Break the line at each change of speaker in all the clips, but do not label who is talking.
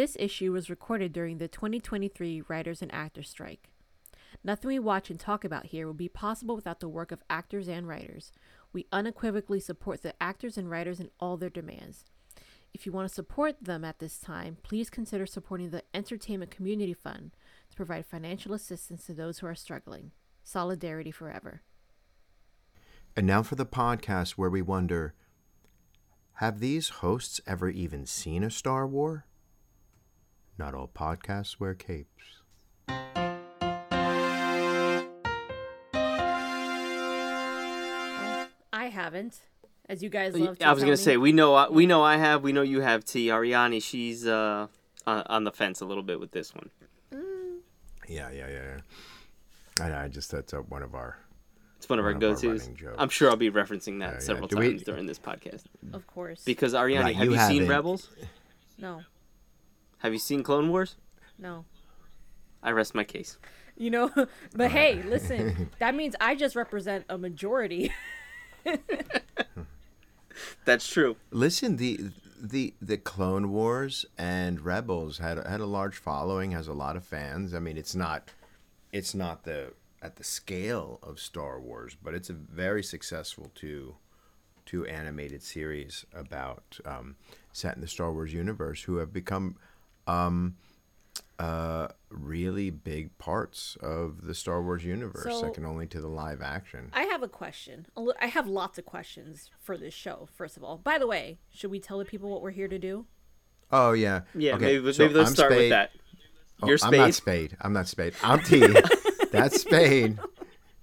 This issue was recorded during the 2023 Writers and Actors Strike. Nothing we watch and talk about here would be possible without the work of actors and writers. We unequivocally support the actors and writers in all their demands. If you want to support them at this time, please consider supporting the Entertainment Community Fund to provide financial assistance to those who are struggling. Solidarity forever.
And now for the podcast where we wonder have these hosts ever even seen a Star War? Not all podcasts wear capes.
I haven't, as you guys love to
I was gonna
me.
say we know I- we know I have we know you have T Ariani. She's uh on, on the fence a little bit with this one.
Yeah, yeah, yeah. yeah. I, I just that's uh, one of our.
It's one of
One
our go-tos. I'm sure I'll be referencing that
Yeah, yeah.
several
we-
times during this podcast.
Of course.
Because Ariani,
Right,
have
you
you, seen. Rebels?
no,
Have you seen Clone Wars?
no.
I rest my case.
You know, but hey, listen, that means I just represent a majority.
That's true.
Listen, the the the Clone Wars and Rebels had had a large following, has a lot of fans. I mean, it's not it's not the at the scale of Star Wars, but it's a very successful two two animated series about um, set in the Star Wars universe, who have become um, uh, really big parts of the Star Wars universe,
So-
second only to the live action.
I have a question. I have lots of questions for this show. First of all, by the way, should we tell the people what we're here to do?
Oh yeah,
Yeah,
Okay,
maybe,
so
maybe let's
I'm
start with that.
Oh,
You're
I'm not
Spade.
Spade. I'm not Spade. I'm T. that's Spade.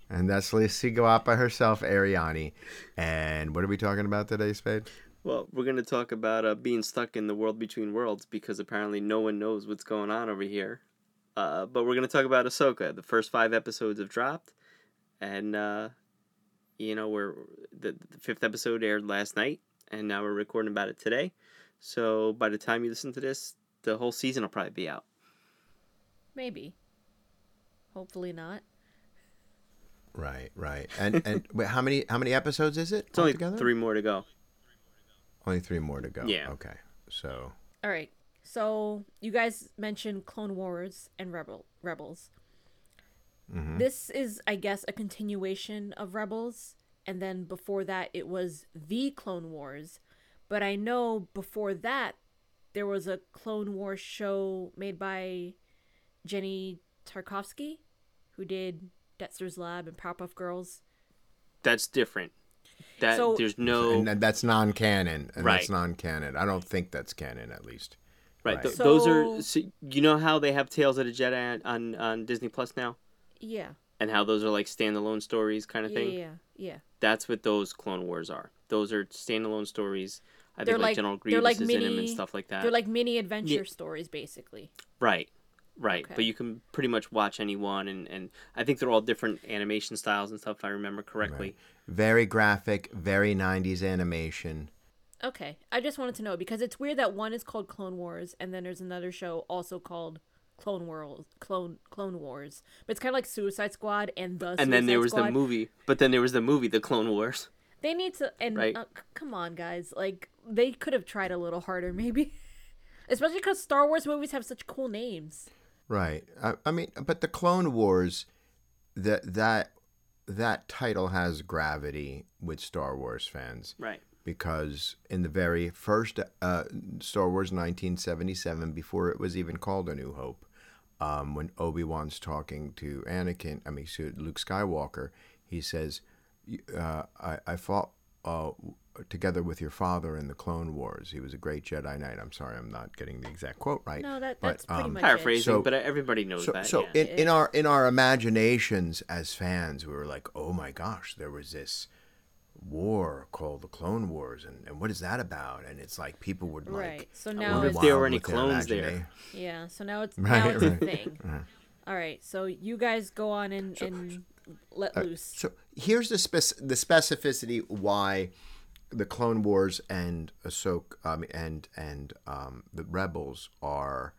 And that's Lacey Guapa herself, Ariani. And what are we talking about today, Spade?
Well, we're gonna talk about uh, being stuck in the world between worlds because apparently no one knows what's going on over here. Uh, but we're gonna talk about Ahsoka. The first five episodes have dropped, and uh, you know we're the, the fifth episode aired last night, and now we're recording about it today. So by the time you listen to this, the whole season will probably be out.
Maybe. Hopefully not.
Right, right. And and wait, how many how many episodes is it?
It's only
altogether?
three more to go.
Only three more to go.
Yeah.
Okay. So
All right. So you guys mentioned Clone Wars and Rebel Rebels.
mhm.
This is, I guess, a continuation of Rebels, and then before that, it was the Clone Wars. But I know before that, there was a Clone Wars show made by Genndy Tartakovsky, who did Dexter's Lab and Powerpuff Girls.
That's different. That
So-
there's no
and that's non-canon. And
Right.
that's non-canon. I don't think that's canon, at least.
right. th-
So-
those are so, you know how they have Tales of the Jedi on, on on Disney Plus now.
Yeah.
and how those are like standalone stories kind of
Yeah,
thing.
yeah, yeah.
That's what those Clone Wars are. Those are standalone stories. I
They're
think like,
like-
General
they're
Grievous
like
is in them and stuff like that.
They're like mini adventure
Yeah.
stories, basically.
right, right.
Okay.
But you can pretty much watch any one, and and I think they're all different animation styles and stuff. If I remember correctly.
Very graphic, very 90s animation.
Okay, I just wanted to know because it's weird that one is called Clone Wars and then there's another show also called Clone Wars, Clone Clone Wars, but it's kind of like Suicide Squad and the.
And then there
Suicide
was the movie, but then there was the movie, The Clone Wars.
They need to and
Right.
uh, c- come on, guys, like they could have tried a little harder, maybe. Especially because Star Wars movies have such cool names.
Right. I, I mean, but the Clone Wars, that that that title has gravity with Star Wars fans
Right.
because in the very first uh, Star Wars 1977, before it was even called A New Hope, um, when Obi Wan's talking to Anakin, I mean to Luke Skywalker, he says, uh, "I I fought." Uh, together with your father in the Clone Wars, he was a great Jedi Knight. I'm sorry, I'm not getting the exact quote right.
No, that
but,
that's pretty
um,
much
Paraphrasing,
So-
but everybody knows
so,
that.
so
yeah.
in, in our in our imaginations as fans, we were like, "Oh my gosh, there was this war called the Clone Wars, and, and what is that about?" And it's like people would
it.
like.
Right. So
wonder
now
if there were any clones there.
yeah. So now it's
Right,
now it's a
right.
thing. All right. So you guys go on and and let loose.
So here's the spec- the specificity why the Clone Wars and Ahsoka um, and and um, the Rebels are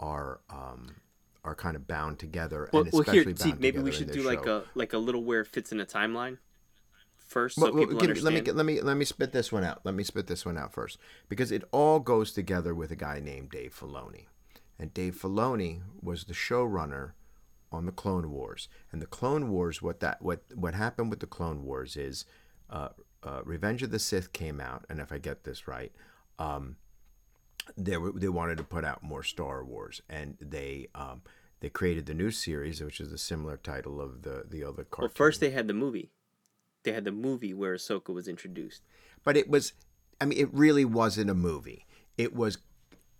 are um, are kind of bound together.
Well,
and
well here, see, maybe we should do like a like a little where it fits in a timeline. first so
Well,
people
me- let me let me let me spit this one out. Let me spit this one out first because it all goes together with a guy named Dave Filoni, and Dave Filoni was the showrunner on the Clone Wars. And the Clone Wars, what that what what happened with the Clone Wars is, uh, uh, Revenge of the Sith came out, and if I get this right, um, they were, they wanted to put out more Star Wars, and they um, they created the new series, which is a similar title of the the other cartoon.
well, first they had the movie. They had the movie where Ahsoka was introduced.
but it was i mean it really wasn't a movie it was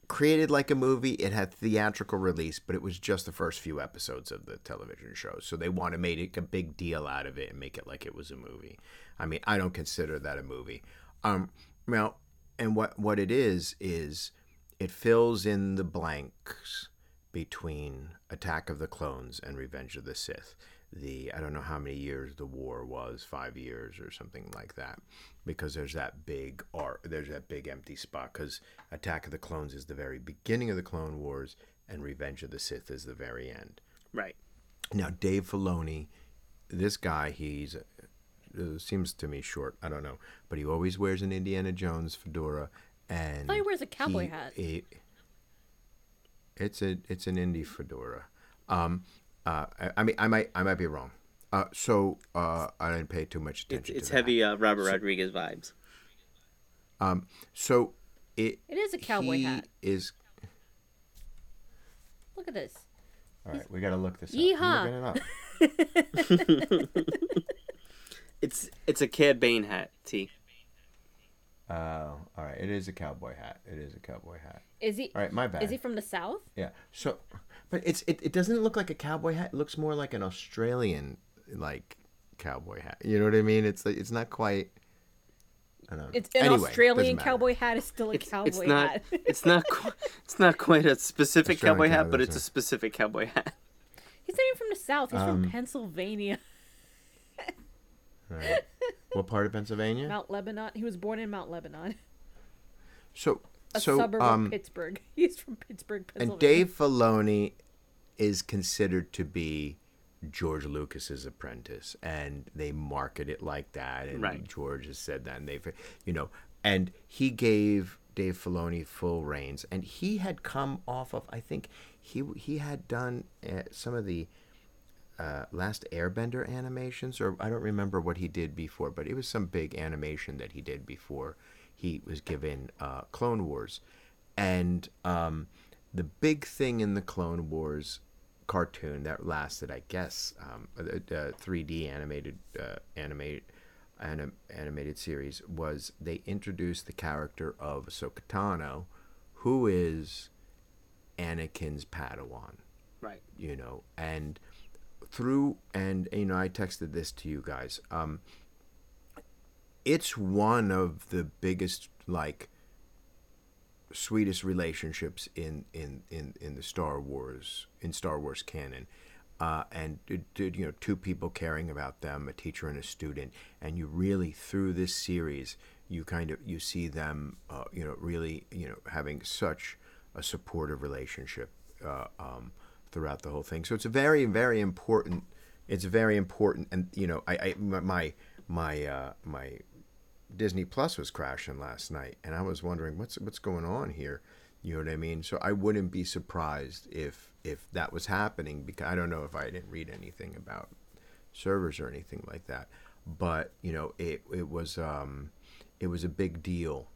created like a movie it had theatrical release but it was just the first few episodes of the television show. So they want to make a big deal out of it and make it like it was a movie. I mean i don't consider that a movie. Um well and what what it is is it fills in the blanks between Attack of the Clones and Revenge of the Sith. The I don't know how many years the war was, five years or something like that, because there's that big arc, there's that big empty spot. Because Attack of the Clones is the very beginning of the Clone Wars, and Revenge of the Sith is the very end.
Right.
Now Dave Filoni, this guy, he's uh, seems to me short. I don't know, but he always wears an Indiana Jones fedora, and
he wears a cowboy
he-
hat.
he- it's a it's an indie fedora. Um, uh, I, I mean, I might I might be wrong. Uh, so uh, I didn't pay too much attention.
it's
to that.
heavy uh, Robert Rodriguez vibes.
Um, so it
It is a cowboy
he
hat.
Is
Look at this.
all right. We gotta look this up.
Yeehaw.
It.
It's it's a Cad Bane hat. T.
Oh, all right. It is a cowboy hat. It is a cowboy hat.
Is he?
All right, my bad.
Is he from the south?
Yeah. So, but it's it, it doesn't look like a cowboy hat. It looks more like an Australian like cowboy hat. You know what I mean? It's like it's not quite. I don't know.
It's an
Anyway,
Australian cowboy hat. Is still a
It's,
cowboy
it's not
hat.
it's not qu- it's not quite a specific
Australian
cowboy hat,
cowboy,
but it's a specific cowboy hat.
He's not even from the south. He's
Um,
from Pennsylvania,
All right. what part of Pennsylvania?
Mount Lebanon. He was born in Mount Lebanon,
So
a
so
suburb
um
of Pittsburgh. He's from Pittsburgh, Pennsylvania.
and Dave Filoni is considered to be George Lucas's apprentice, and they market it like that. And
Right.
George has said that, and they've, you know, and he gave Dave Filoni full reins, and he had come off of, I think he he had done uh, some of the uh, last Airbender animations, or I don't remember what he did before, but it was some big animation that he did before he was given uh, Clone Wars. And um, the big thing in the Clone Wars cartoon that lasted, I guess, um, a, a 3D animated uh, animated anim, animated series was they introduced the character of Ahsoka Tano, who is Anakin's Padawan
Right.
you know and through and you know i texted this to you guys um it's one of the biggest like sweetest relationships in in in in the star wars in star wars canon. Uh, and you know two people caring about them a teacher and a student and you really through this series you kind of you see them uh, you know really you know having such a supportive relationship uh, um, throughout the whole thing. So it's a very very important it's very important and you know i, I my my uh, my Disney Plus was crashing last night, and I was wondering what's what's going on here. You know what I mean? So I wouldn't be surprised if if that was happening because I don't know if I didn't read anything about servers or anything like that. But you know, it it was um, it was a big deal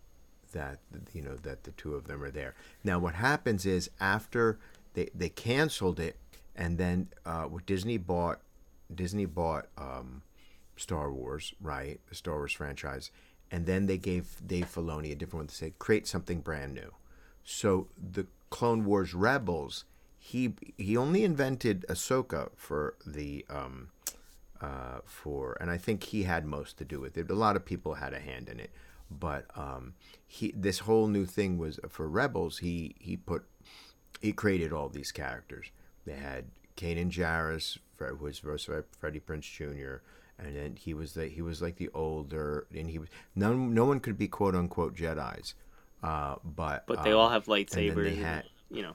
that you know that the two of them are there. Now what happens is after they they canceled it, and then uh, what Disney bought Disney bought um, Star Wars, right? The Star Wars franchise. And then they gave Dave Filoni a different one to say, create something brand new. So the Clone Wars Rebels, he he only invented Ahsoka for the um, uh, for, and I think he had most to do with it. A lot of people had a hand in it, but um, he this whole new thing was for Rebels. He he put he created all these characters. They had Kanan Jarrus, who was by Freddie Prinze Jr., and then he was the he was like the older, and he was no no one could be quote unquote Jedi's, uh, but
But they
um,
all have lightsabers.
had-
you know.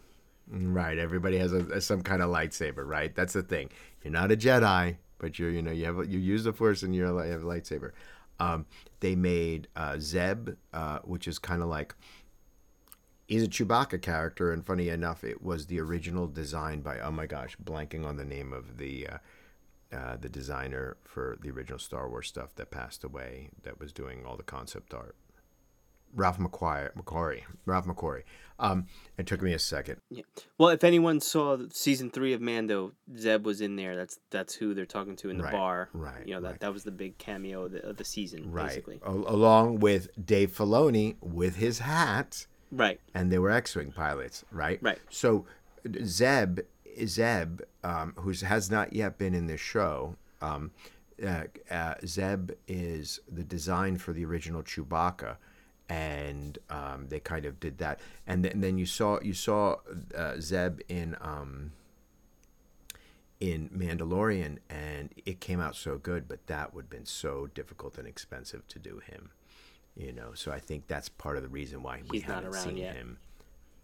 Right. Everybody has a, some kind of lightsaber, right? That's the thing. You're not a Jedi, but you're you know you have you use the force and you have a lightsaber. Um, they made uh, Zeb, uh, which is kind of like he's a Chewbacca character, and funny enough, it was the original design by oh my gosh, blanking on the name of the uh, uh, the designer for the original Star Wars stuff that passed away, that was doing all the concept art. Ralph McQuarrie, McQuarrie Ralph McQuarrie. Um, it took me a second.
Yeah. Well, if anyone saw season three of Mando, Zeb was in there. That's that's who they're talking to in the
Right,
bar.
right,
You know that
right.
that was the big cameo of the, of the season,
Right.
basically.
Along with Dave Filoni with his hat.
Right.
and they were X-wing pilots, right?
Right.
So Zeb, Zeb, um, who has not yet been in this show, um, uh, uh, Zeb is the design for the original Chewbacca, and um, they kind of did that. And then, then you saw you saw uh, Zeb in. Um, in Mandalorian, and it came out so good, but that would have been so difficult and expensive to do him, you know. So I think that's part of the reason why we
He's not
haven't
around
seen
yet.
him.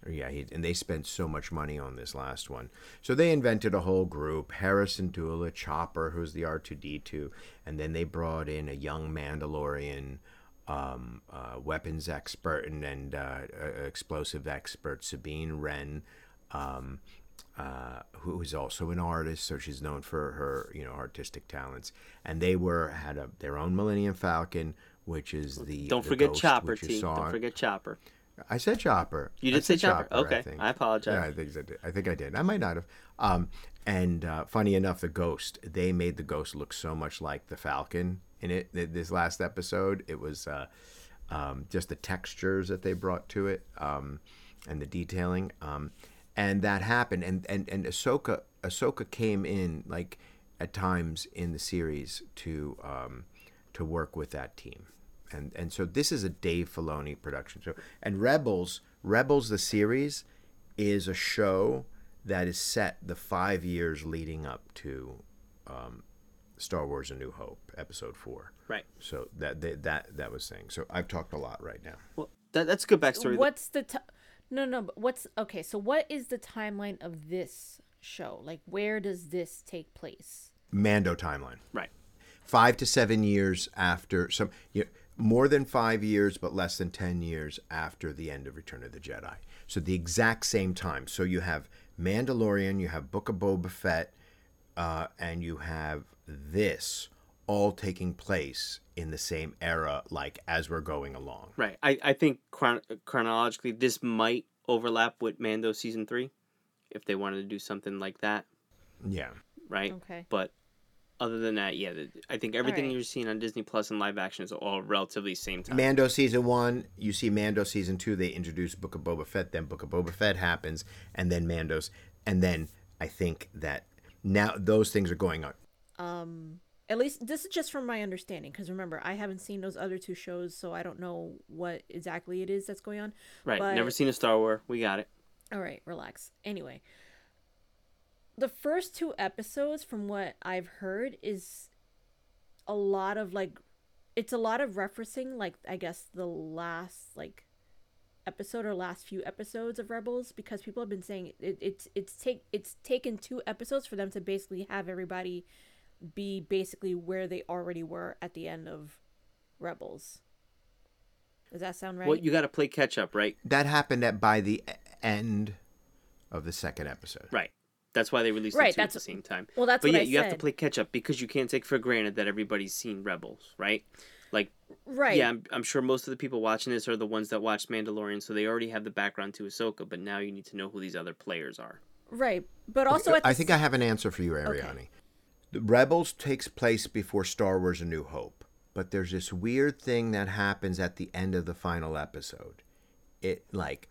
Yeah, he, and they spent so much money on this last one. So they invented a whole group: Hera Syndulla, Chopper, who's the R two D two, and then they brought in a young Mandalorian um, uh, weapons expert and, and uh, uh, explosive expert, Sabine Wren. Um, uh, who is also an artist, so she's known for her, you know, artistic talents. And they were had a, their own Millennium Falcon, which is the
Don't
the
forget
Ghost,
Chopper, T. Don't forget Chopper.
I said Chopper.
You did say
said
Chopper? Okay,
I, think.
I apologize.
Yeah, I think I did. I think I did. I might not have. Um, and uh, funny enough, the Ghost. They made the Ghost look so much like the Falcon in it. This last episode, it was uh, um, just the textures that they brought to it um, and the detailing. Um, and that happened. And and and Ahsoka Ahsoka came in like at times in the series to um, to work with that team. And and so this is a Dave Filoni production. So and Rebels Rebels the series is a show that is set the five years leading up to um, Star Wars: A New Hope, Episode Four.
Right.
So that that that, that was saying. So I've talked a lot right now.
Well, that, that's good backstory.
What's the ti no no? But what's okay? So what is the timeline of this show? Like, where does this take place?
Mando timeline.
Right.
five to seven years after some you know, more than five years but less than 10 years after the end of return of the jedi so the exact same time so you have mandalorian you have book of boba fett uh, and you have this all taking place in the same era like as we're going along
Right. I, I think chron- chronologically, this might overlap with Mando season three, if they wanted to do something like that.
yeah
Right.
Okay.
But other than that, yeah, I think everything
right.
you're seeing on Disney Plus and live action is all relatively same time.
Mando season one, you see Mando season two, they introduce Book of Boba Fett, then Book of Boba Fett happens, and then Mando's, and then I think that now those things are going on.
Um, at least this is just from my understanding, because remember, I haven't seen those other two shows, so I don't know what exactly it is that's going on.
right.
but-
Never seen a Star Wars. We got it.
All right, relax. Anyway, the first two episodes, from what I've heard, is a lot of like, it's a lot of referencing, like, I guess the last, like, episode or last few episodes of Rebels because people have been saying it, it's it's take it's taken two episodes for them to basically have everybody be basically where they already were at the end of Rebels. Does that sound right?
Well, you got to play catch up, right?
That happened at by the end of the second episode.
Right. That's why they released
Right,
the two at the same time.
well, that's
but
what
yeah,
I
you have to play catch up because you can't take for granted that everybody's seen Rebels, right? Like,
right.
yeah, I'm, I'm sure most of the people watching this are the ones that watched Mandalorian, so they already have the background to Ahsoka. But now you need to know who these other players are.
Right. But also at the
I think I have an answer for you, Ariani. The Rebels takes place before Star Wars: A New Hope, but there's this weird thing that happens at the end of the final episode. It like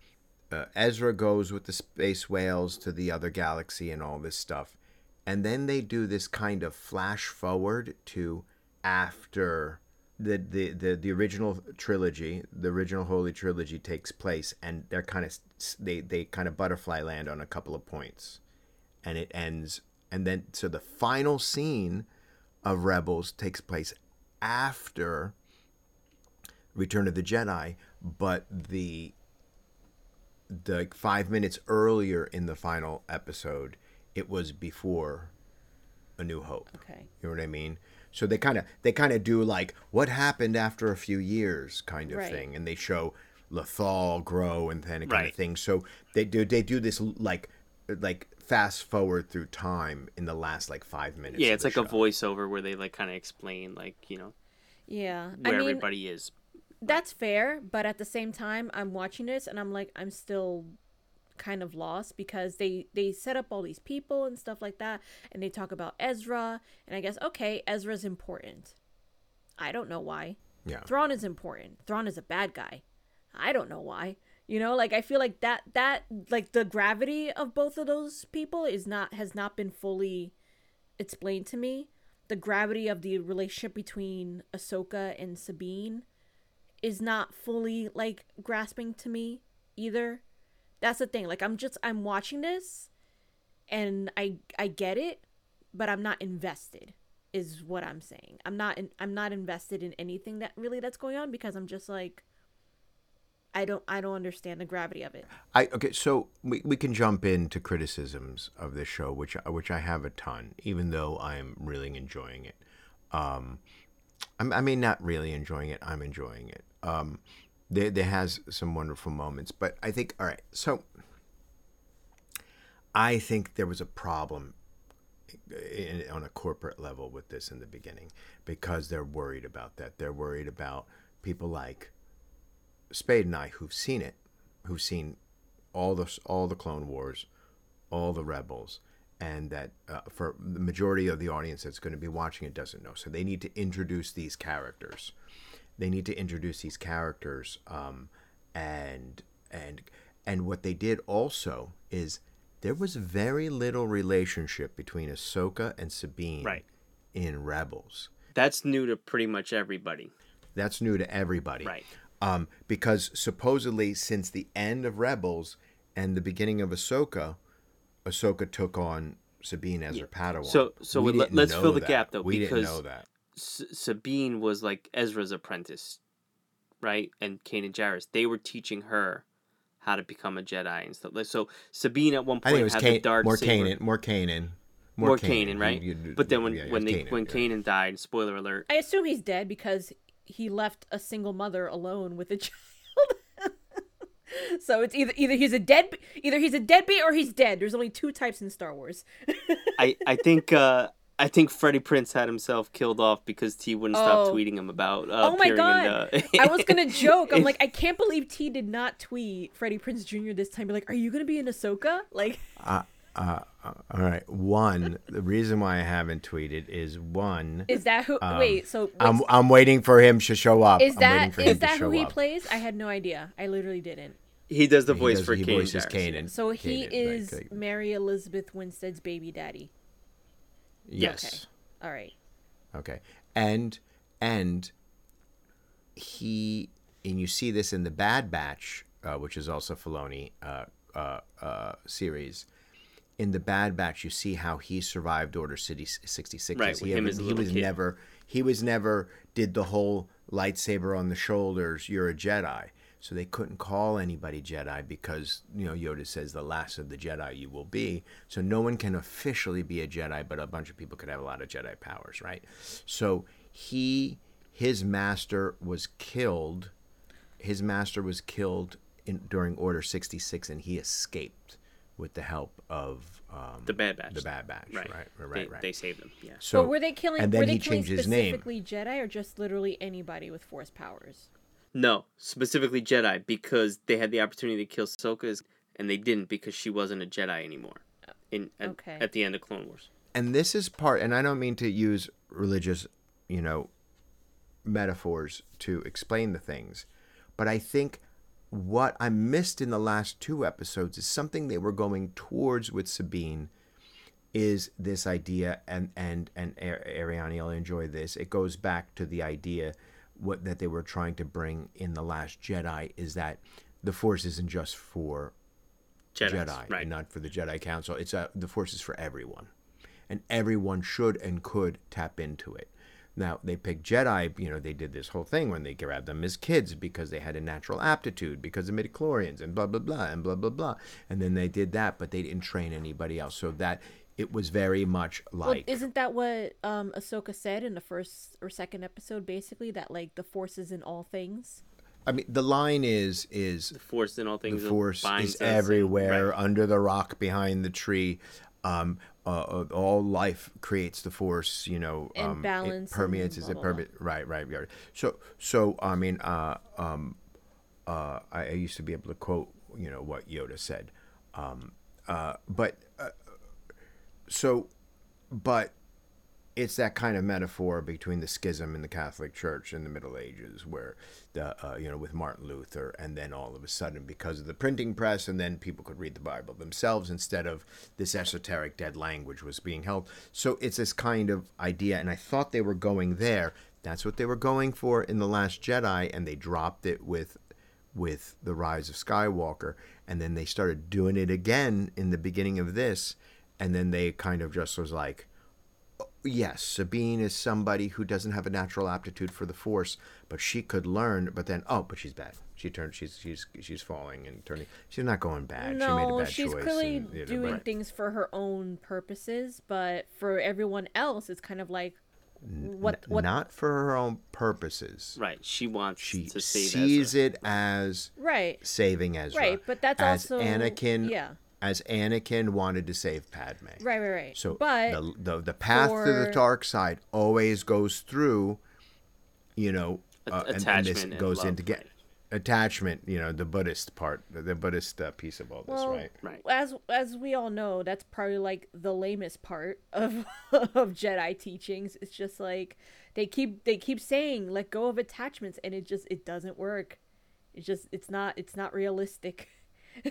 uh, Ezra goes with the space whales to the other galaxy and all this stuff, and then they do this kind of flash forward to after the the the, the original trilogy, the original Holy Trilogy takes place, and they're kind of they they kind of butterfly land on a couple of points. And it ends and then so the final scene of rebels takes place after return of the jedi but the the five minutes earlier in the final episode it was before A New Hope.
Okay.
You know what I mean? So they kind of they kind of do like what happened after a few years kind of
Right.
thing, and they show Lethal grow and then kind
Right.
of thing. So they do they do this like like fast forward through time in the last like five minutes.
Yeah,
of
it's
the
like a voiceover where they like kind of explain like you know
Yeah.
where
I mean,
everybody is.
That's fair, but at the same time, I'm watching this and I'm like, I'm still kind of lost because they they set up all these people and stuff like that, and they talk about Ezra, and I guess okay, Ezra's important. I don't know why.
Yeah.
Thrawn is important. Thrawn is a bad guy. I don't know why. You know, like I feel like that that like the gravity of both of those people is not has not been fully explained to me. The gravity of the relationship between Ahsoka and Sabine is not fully like grasping to me either. That's the thing. Like I'm just I'm watching this and I I get it, but I'm not invested is what I'm saying. I'm not in, I'm not invested in anything that really that's going on because I'm just like I don't I don't understand the gravity of it.
I okay, so we, we can jump into criticisms of this show, which which I have a ton, even though I'm really enjoying it. Um, I'm, I mean, not really enjoying it. I'm enjoying it. Um, there there has some wonderful moments, but I think all right. So I think there was a problem in, on a corporate level with this in the beginning because they're worried about that. They're worried about people like Spade and I who've seen it, who've seen all the all the Clone Wars, all the Rebels, and that uh, for the majority of the audience that's going to be watching it doesn't know. So they need to introduce these characters. They need to introduce these characters, um, and and and what they did also is there was very little relationship between Ahsoka and Sabine
Right.
in Rebels.
That's new to pretty much everybody.
That's new to everybody.
Right.
Um, because supposedly since the end of Rebels and the beginning of Ahsoka, Ahsoka took on Sabine as her Padawan.
So- so
We
let-
didn't
let's
know
fill the
that.
gap, though,
We didn't
because-
know that.
S- Sabine was like Ezra's apprentice, right? And Kanan Jarrus, they were teaching her how to become a Jedi and stuff. So, Sabine at one
I
point
think it was
had the dark
more
saber.
Kanan, more Kanan,
more Kanan, right?
You- you-
but then when
yeah, it
when
was
they
Kanan,
when
yeah.
Kanan died, spoiler alert,
I assume he's dead because he left a single mother alone with a child. so it's either either he's a dead either he's a deadbeat or he's dead. There's only two types in Star Wars.
I I think uh I think Freddie Prinze had himself killed off because T wouldn't stop
Oh.
tweeting him about. Uh,
oh my god!
In the...
I was gonna joke. I'm like, I can't believe T did not tweet Freddie Prinze Jr. this time. Be like, are you gonna be in Ahsoka? Like,
Uh, uh, uh, all right. One, the reason why I haven't tweeted is one.
is that who? wait, so
I'm I'm waiting for him to show up.
is
I'm
that
for
is
him
that who he
up.
plays? I had no idea. I literally didn't.
he does the
He
voice
does-
for
he
Kanan
voices
Jarrus.
Kanan.
So he
Kanan, right,
is
Kanan.
Mary Elizabeth Winstead's baby daddy.
Yes.
All right.
Okay. And and he and you see this in the Bad Batch, uh, which is also Filoni uh, uh, uh, series. In the Bad Batch, you see how he survived Order City sixty six.
Right,
he,
him as
he was
kid.
never he was never did the whole lightsaber on the shoulders. You're a Jedi. So they couldn't call anybody Jedi because you know Yoda says the last of the Jedi you will be. So no one can officially be a Jedi, but a bunch of people could have a lot of Jedi powers, right? So he his master was killed. His master was killed in, during Order sixty six, and he escaped with the help of um,
The Bad Batch.
The Bad Batch, right, right, right,
they,
right.
They saved him. Yeah.
so
but were they killing?
And then
were they
he
killing
changed his name.
specifically Jedi or just literally anybody with Force powers?
No, specifically Jedi because they had the opportunity to kill Ahsoka, and they didn't because she wasn't a Jedi anymore. In at,
Okay.
at the end of Clone Wars.
and this is part and i don't mean to use religious you know metaphors to explain the things but i think what i missed in the last two episodes is something they were going towards with sabine is this idea and and and Ar- ariani will enjoy this it goes back to the idea what that they were trying to bring in the last jedi is that the force isn't just for
Jedis,
Jedi,
right?
and not for the Jedi Council. It's uh, the Force is for everyone, and everyone should and could tap into it. Now they picked Jedi. You know, they did this whole thing when they grabbed them as kids because they had a natural aptitude because of midichlorians and blah blah blah and blah blah blah. And then they did that, but they didn't train anybody else. So that it was very much
Well,
like
isn't that what um Ahsoka said in the first or second episode? Basically, that like the force is in all things.
I mean, the line is is the
Force in all things.
the force is
us
everywhere
right.
under the rock behind the tree. Um, uh, uh, all life creates the force, you know.
And
um,
balance
It permeates.
and
Is it
blah, blah,
permeate? Right, right, right. So, so I mean, uh, um, uh, I, I used to be able to quote, you know, what Yoda said. Um, uh, but uh, so, but it's that kind of metaphor between the schism in the Catholic Church in the Middle Ages, where the uh, you know with Martin Luther, and then all of a sudden because of the printing press, and then people could read the Bible themselves instead of this esoteric dead language was being held. So it's this kind of idea, and I thought they were going there. That's what they were going for in the Last Jedi, and they dropped it with with the Rise of Skywalker, and then they started doing it again in the beginning of this, and then they kind of just was like oh, yes, Sabine is somebody who doesn't have a natural aptitude for the Force, but she could learn. But then, oh, but she's bad. She turned. She's she's she's falling and turning. She's not going bad. she made a
no,
bad
she's
choice.
clearly
and, you know,
doing
right.
things for her own purposes, but for everyone else, it's kind of like what what
Not for her own purposes.
Right. She wants
She
to save
sees
Ezra.
it as
right.
saving Ezra.
Right, but that's
as
also-
Anakin.
yeah.
As Anakin wanted to save Padme.
Right, right, right.
So
but
the, the the path to the dark side always goes through, you know,
A-
uh, and- and,
attachment
this
and
goes
love,
into get attachment. You know, the Buddhist part, the, the Buddhist uh, piece of all this,
well,
right?
Right.
as as we all know, that's probably like the lamest part of of Jedi teachings. It's just like they keep they keep saying let go of attachments, and it just it doesn't work. It's just it's not it's not realistic.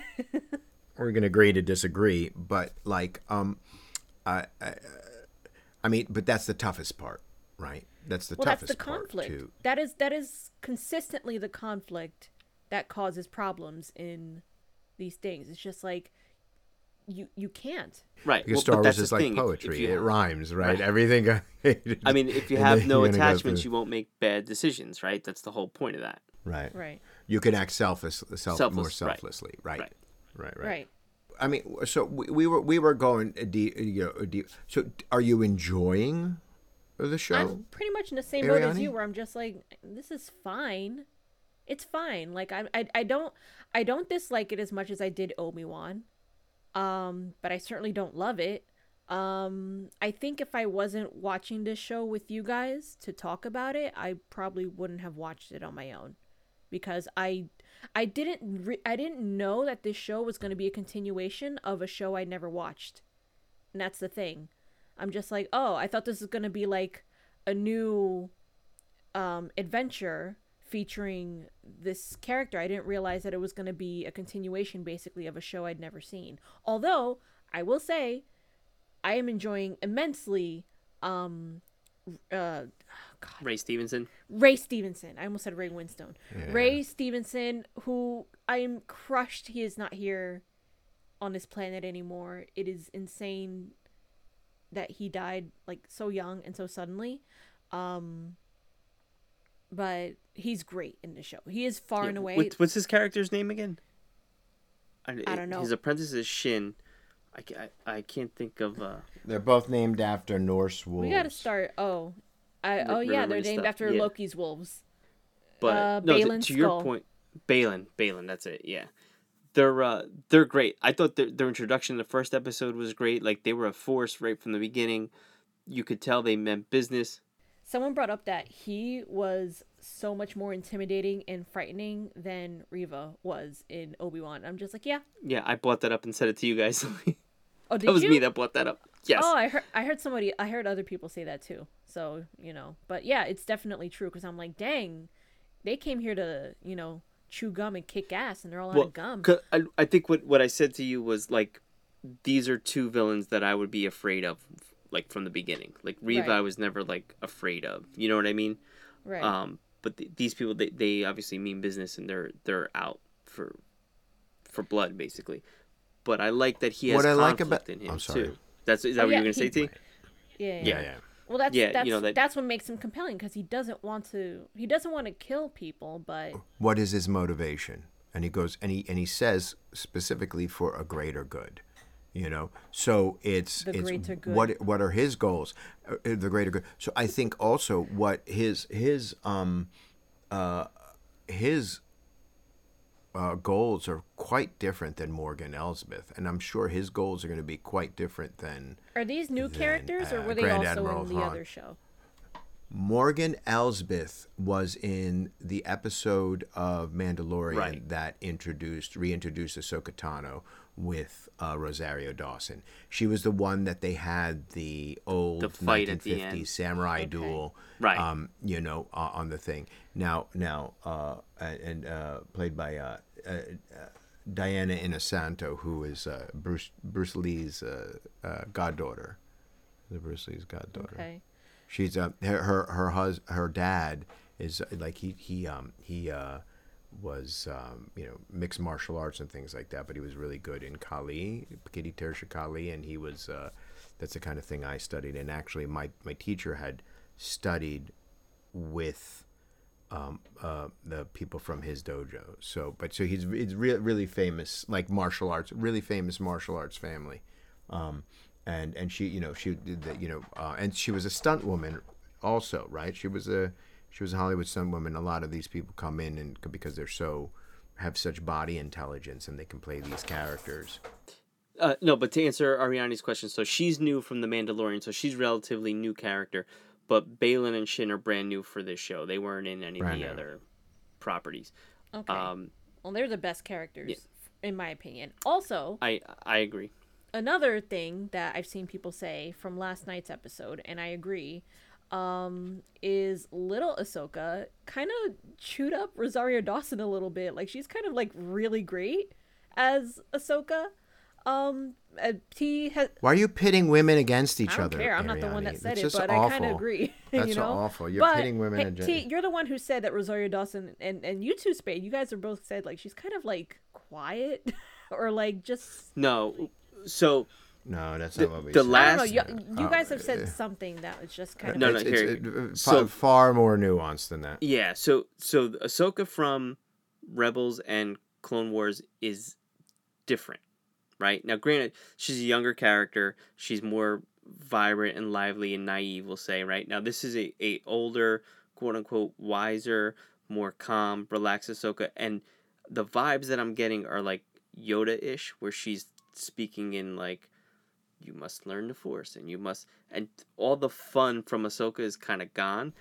We're gonna agree to disagree, but like, um, I, I, I mean, but that's the toughest part, right? That's the
well, that's
toughest
the
part
conflict.
too.
That is that is consistently the conflict that causes problems in these things. It's just like you you can't.
Right.
Because
well,
Star Wars is like
thing. if- if
poetry;
you
it
have-
rhymes, right?
Right.
Everything.
I mean, if you have no
you're go
attachments, you won't make bad decisions, right? That's the whole point of that.
right,
Right.
You can act selfish, self, more
Selfless, right.
selflessly, right?
Right.
Right, right.
Right.
I mean, so we, we were we were going deep, you know, deep. So, are you enjoying the show?
I'm pretty much in the same boat as you, where I'm just like, this is fine. It's fine. Like I, I, I don't, I don't dislike it as much as I did Obi Wan, um, but I certainly don't love it. Um, I think if I wasn't watching this show with you guys to talk about it, I probably wouldn't have watched it on my own, because I, I didn't, re- I didn't know that this show was going to be a continuation of a show I never watched, and that's the thing. I'm just like, oh, I thought this was gonna be like a new um, adventure featuring this character. I didn't realize that it was gonna be a continuation, basically, of a show I'd never seen. Although I will say, I am enjoying immensely. Um, uh, God,
Ray Stevenson.
Ray Stevenson. I almost said Ray Winstone.
Yeah.
Ray Stevenson, who I am crushed he is not here on this planet anymore. It is insane that he died like so young and so suddenly. Um but he's great in the show. He is far
Yeah,
and away.
What's, what's his character's name again? I,
I don't know.
His apprentice is Shin. I, ca- I, I can't think of. Uh,
They're both named after Norse wolves.
we got to start. Oh. I, oh yeah, they're named
stuff,
after
yeah.
Loki's wolves.
but
Uh,
no, to, your point, Baylan, Baylan, that's it. Yeah, they're uh, they're great. I thought their their introduction in the first episode was great. Like they were a force right from the beginning. You could tell they meant business.
Someone brought up that he was so much more intimidating and frightening than Reva was in Obi Wan. I'm just like, yeah.
Yeah, I brought that up and said it to you guys.
Oh, did
that was
you?
me that brought that up. Yes.
Oh, I heard. I heard somebody. I heard other people say that too. So you know, but yeah, it's definitely true because I'm like, dang, they came here to you know chew gum and kick ass, and they're all out of gum.
'cause I, I think what, what I said to you was like, these are two villains that I would be afraid of, like from the beginning. Like Reva,
Right.
I was never like afraid of. You know what I mean?
Right.
Um, but th- these people, they, they obviously mean business, and they're they're out for for blood, basically. But I like that he has
What I like
conflict
about-
in him
I'm sorry.
too. That's is that
Oh,
what
yeah,
you were gonna say,
he-
T?
yeah, yeah.
Yeah, yeah.
Well, that's
Yeah, you
that's
know, that-
that's what makes him compelling because he doesn't want to. He doesn't want to kill people, but
What is his motivation? And he goes, and he and he says specifically for a greater good. You know, so it's
The
it's
greater good.
what what are his goals, Uh, the greater good. So I think also what his his um uh his uh, goals are quite different than Morgan Elsbeth, and I'm sure his goals are going to be quite different than
Are these new
Then,
characters, or
uh,
were they
Grand
also
Admiral
in the
Han.
other show?
Morgan Elsbeth was in the episode of Mandalorian
Right.
that introduced reintroduced Ahsoka Tano with uh, Rosario Dawson. She was the one that they had the old
The fight at the
1950s samurai
Okay.
duel,
Right.
Um, you know, uh, on the thing. Now, now, uh, and uh, played by uh, Diana Inosanto, who is uh, Bruce Bruce Lee's uh, uh, goddaughter. The Bruce Lee's goddaughter.
Okay.
She's uh, her her her hus- her dad is uh, like he he um he uh was um you know mixed martial arts and things like that, but he was really good in Kali, Kitty Tersha Kali, and he was uh that's the kind of thing I studied. And actually, my my teacher had studied with um, uh, the people from his dojo. So, but so he's he's re- really famous, like martial arts, really famous martial arts family. Um, and and she, you know, she did the, you know, uh, and she was a stunt woman, also, right? She was a she was a Hollywood stunt woman. A lot of these people come in and because they're so have such body intelligence and they can play these characters.
Uh, no, but to answer Ariani's question, so she's new from The Mandalorian, so she's relatively new character. But Baylan and Shin are brand new for this show. They weren't in any
Brand
of the
new.
other properties.
Okay.
Um,
well, they're the best characters, in my opinion. Also,
I I agree.
another thing that I've seen people say from last night's episode, and I agree, um, is little Ahsoka kind of chewed up Rosario Dawson a little bit. Like she's kind of like really great as Ahsoka. Um, uh, T has.
Why are you pitting women against each
I don't
other?
care. I'm not the one that said
It's
it,
just
but I kind of agree.
That's
you know?
awful. You're
but,
pitting women
hey,
against-
T, you're the one who said that Rosario Dawson and and you too, Spade. You guys are both said like she's kind of like quiet, or like just
No, so
No, that's
The-
not what we
the
said.
last-
I don't know. You, you
Oh,
guys have said something that was just kind of
No, no,
It's-
here-
it's, uh,
so-
far more nuanced than that.
yeah, so so Ahsoka from Rebels and Clone Wars is different, right? Now, granted, she's a younger character. She's more vibrant and lively and naive, we'll say, right? Now, this is a, a older, quote unquote, wiser, more calm, relaxed Ahsoka, and the vibes that I'm getting are like Yoda ish, where she's speaking in like, you must learn the Force, and you must, and all the fun from Ahsoka is kind of gone.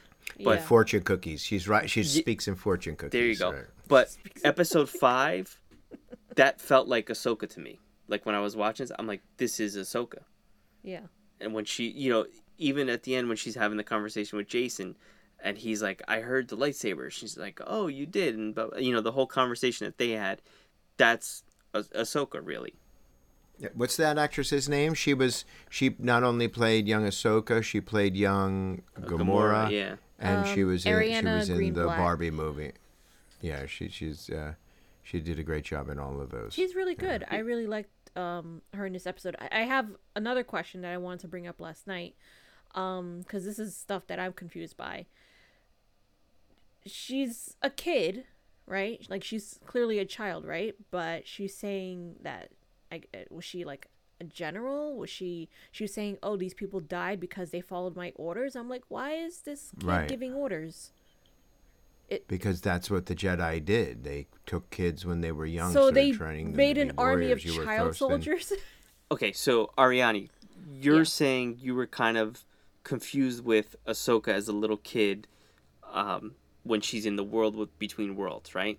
But
yeah.
fortune cookies. She's right. She
Ye-
speaks in fortune cookies.
There you go.
right.
But episode five, that felt like Ahsoka to me. Like when I was watching this, I'm like, this is Ahsoka.
yeah.
And when she, you know, even at the end when she's having the conversation with Jacen, and he's like, I heard the lightsaber. She's like, oh, you did, and but you know the whole conversation that they had, that's Ah- Ahsoka really.
Yeah, What's that actress's name? She was. She not only played young Ahsoka, she played young Gamora,
yeah.
and she
Um,
was in, she
Ariana
was in the
Greenblatt.
Barbie movie. Yeah, she she's uh, she did a great job in all of those.
She's really good. I really liked um her in this episode. I, I have another question that I wanted to bring up last night, um, because this is stuff that I'm confused by. She's a kid, right? Like she's clearly a child, right? But she's saying that, like, uh, was she like a general? Was she? She was saying, "Oh, these people died because they followed my orders." I'm like, why is this kid
Right.
giving orders?
Because that's what the Jedi did. They took kids when they were young,
so
so
they
training them
made an army of
warriors. You were
child
thrusting-
soldiers.
Okay, so Ariani, you're
Yeah.
saying you were kind of confused with Ahsoka as a little kid um, when she's in the world with between worlds, right?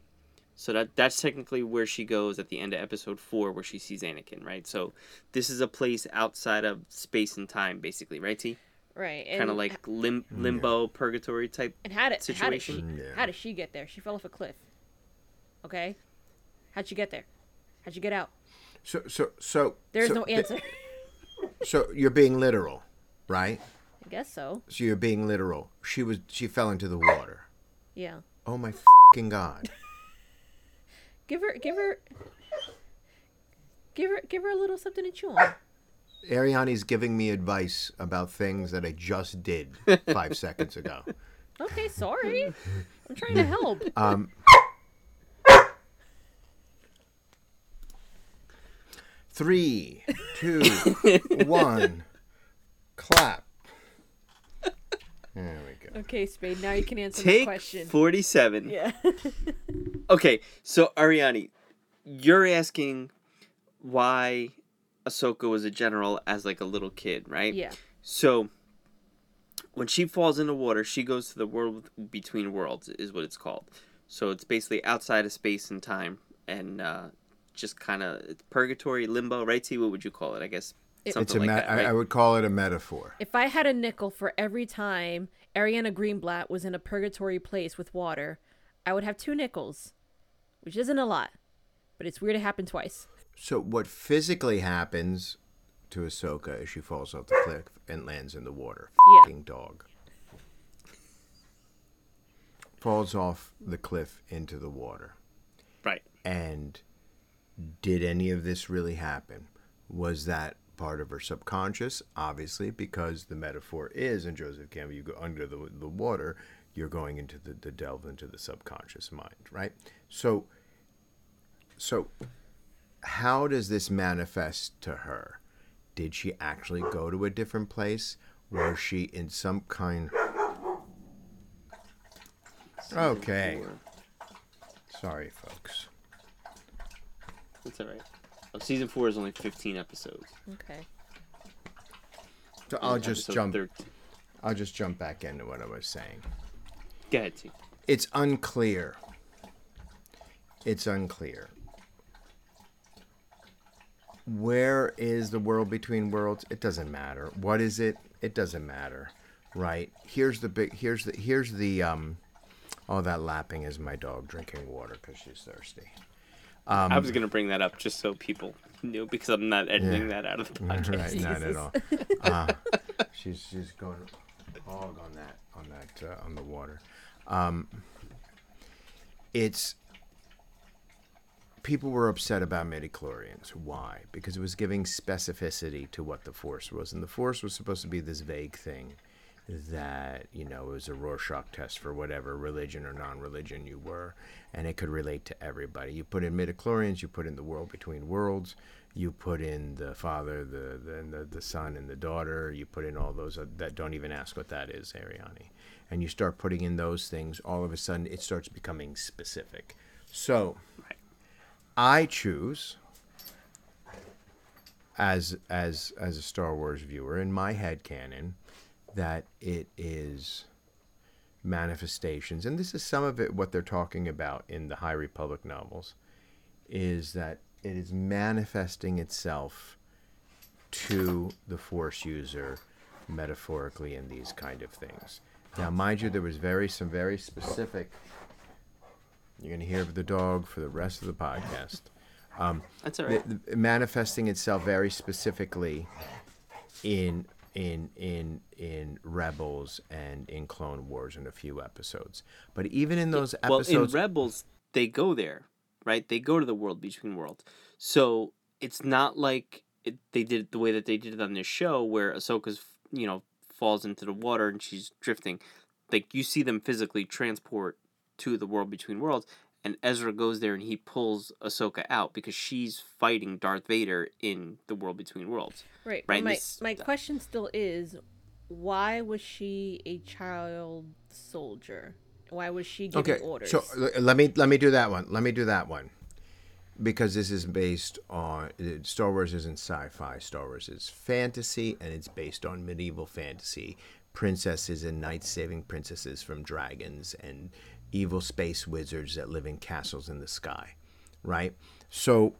So that that's technically where she goes at the end of episode four, where she sees Anakin, right? So this is a place outside of space and time, basically, right? T
right.
kind of like lim- mm, limbo, purgatory type.
And how did how did she
situation.
Yeah.
how did she get there? She fell off a cliff. Okay, how'd she get there? How'd she get out?
So so so
There's
so,
no answer.
So you're being literal, right?
I guess so.
So you're being literal. She was she fell into the water.
Yeah.
Oh my fucking god.
Give her give her give her give her a little something to chew on.
Ariani's giving me advice about things that I just did five seconds ago.
Okay, sorry. I'm trying to help.
Um, three, two, one, clap. There we go.
Okay, Spade. Now you can answer the
Take
question.
47.
yeah.
Okay, so Ariani, you're asking why Ahsoka was a general as like a little kid, right?
yeah.
So when she falls into water, she goes to the world between worlds, is what it's called. So it's basically outside of space and time, and uh, just kind of purgatory, limbo, right? See, what would you call it? I guess
It-
something
It's a
like
me-
that,
I-
right?
I would call it a metaphor.
If I had a nickel for every time Ariana Greenblatt was in a purgatory place with water, I would have two nickels, which isn't a lot, but it's weird it happened twice.
So what physically happens to Ahsoka is she falls off the cliff and lands in the water.
Yeah.
Fucking dog. Falls off the cliff into the water.
right.
And did any of this really happen? Was that part of her subconscious? Obviously, because the metaphor is in Joseph Campbell, you go under the, the water, you're going into the, the delve into the subconscious mind, right? So, so how does this manifest to her? Did she actually go to a different place? Was she in some kind? Okay. Sorry, folks.
That's all right. Oh, season four is only 15 episodes.
Okay.
So I'll just
Episode
jump.
13.
I'll just jump back into what I was saying.
Go ahead, T.
It's unclear. It's unclear. Where is the world between worlds? It doesn't matter. What is it? It doesn't matter. Right? Here's the big here's the here's the um oh that lapping is my dog drinking water cuz she's thirsty. Um,
I was gonna bring that up just so people knew because I'm not editing that out of the podcast.
right, not at all. Uh, she's she's going hog on that on that uh, on the water. Um, it's people were upset about midichlorians. Why? Because it was giving specificity to what the force was, and the force was supposed to be this vague thing that you know it was a Rorschach test for whatever religion or non-religion you were, and it could relate to everybody. You put in midichlorians, you put in the world between worlds, you put in the father, the the the, the son, and the daughter. You put in all those uh, that don't even ask what that is, Ariani, and you start putting in those things. All of a sudden, it starts becoming specific. So, I choose as as as a Star Wars viewer in my head canon that it is manifestations and this is some of it what they're talking about in the High Republic novels is that it is manifesting itself to the force user metaphorically in these kind of things. Now mind you there was very some very specific you're going to hear of the dog for the rest of the podcast um,
That's all right.
the, the- manifesting itself very specifically in in in in Rebels and in Clone Wars in a few episodes. But even in those episodes, well,
in Rebels, they go there, right? They go to the world between worlds. So it's not like it, they did it the way that they did it on this show, where Ahsoka's, you know, falls into the water and she's drifting. Like you see them physically transport to the world between worlds, and Ezra goes there and he pulls Ahsoka out because she's fighting Darth Vader in the world between worlds.
Right.
Right,
My
this-
my question still is, why was she a child soldier? Why was she giving
okay.
orders?
So let me let me do that one. Let me do that one. Because this is based on Star Wars isn't sci-fi. Star Wars is fantasy, and it's based on medieval fantasy. Princesses and knights saving princesses from dragons and evil space wizards that live in castles in the sky, right? So,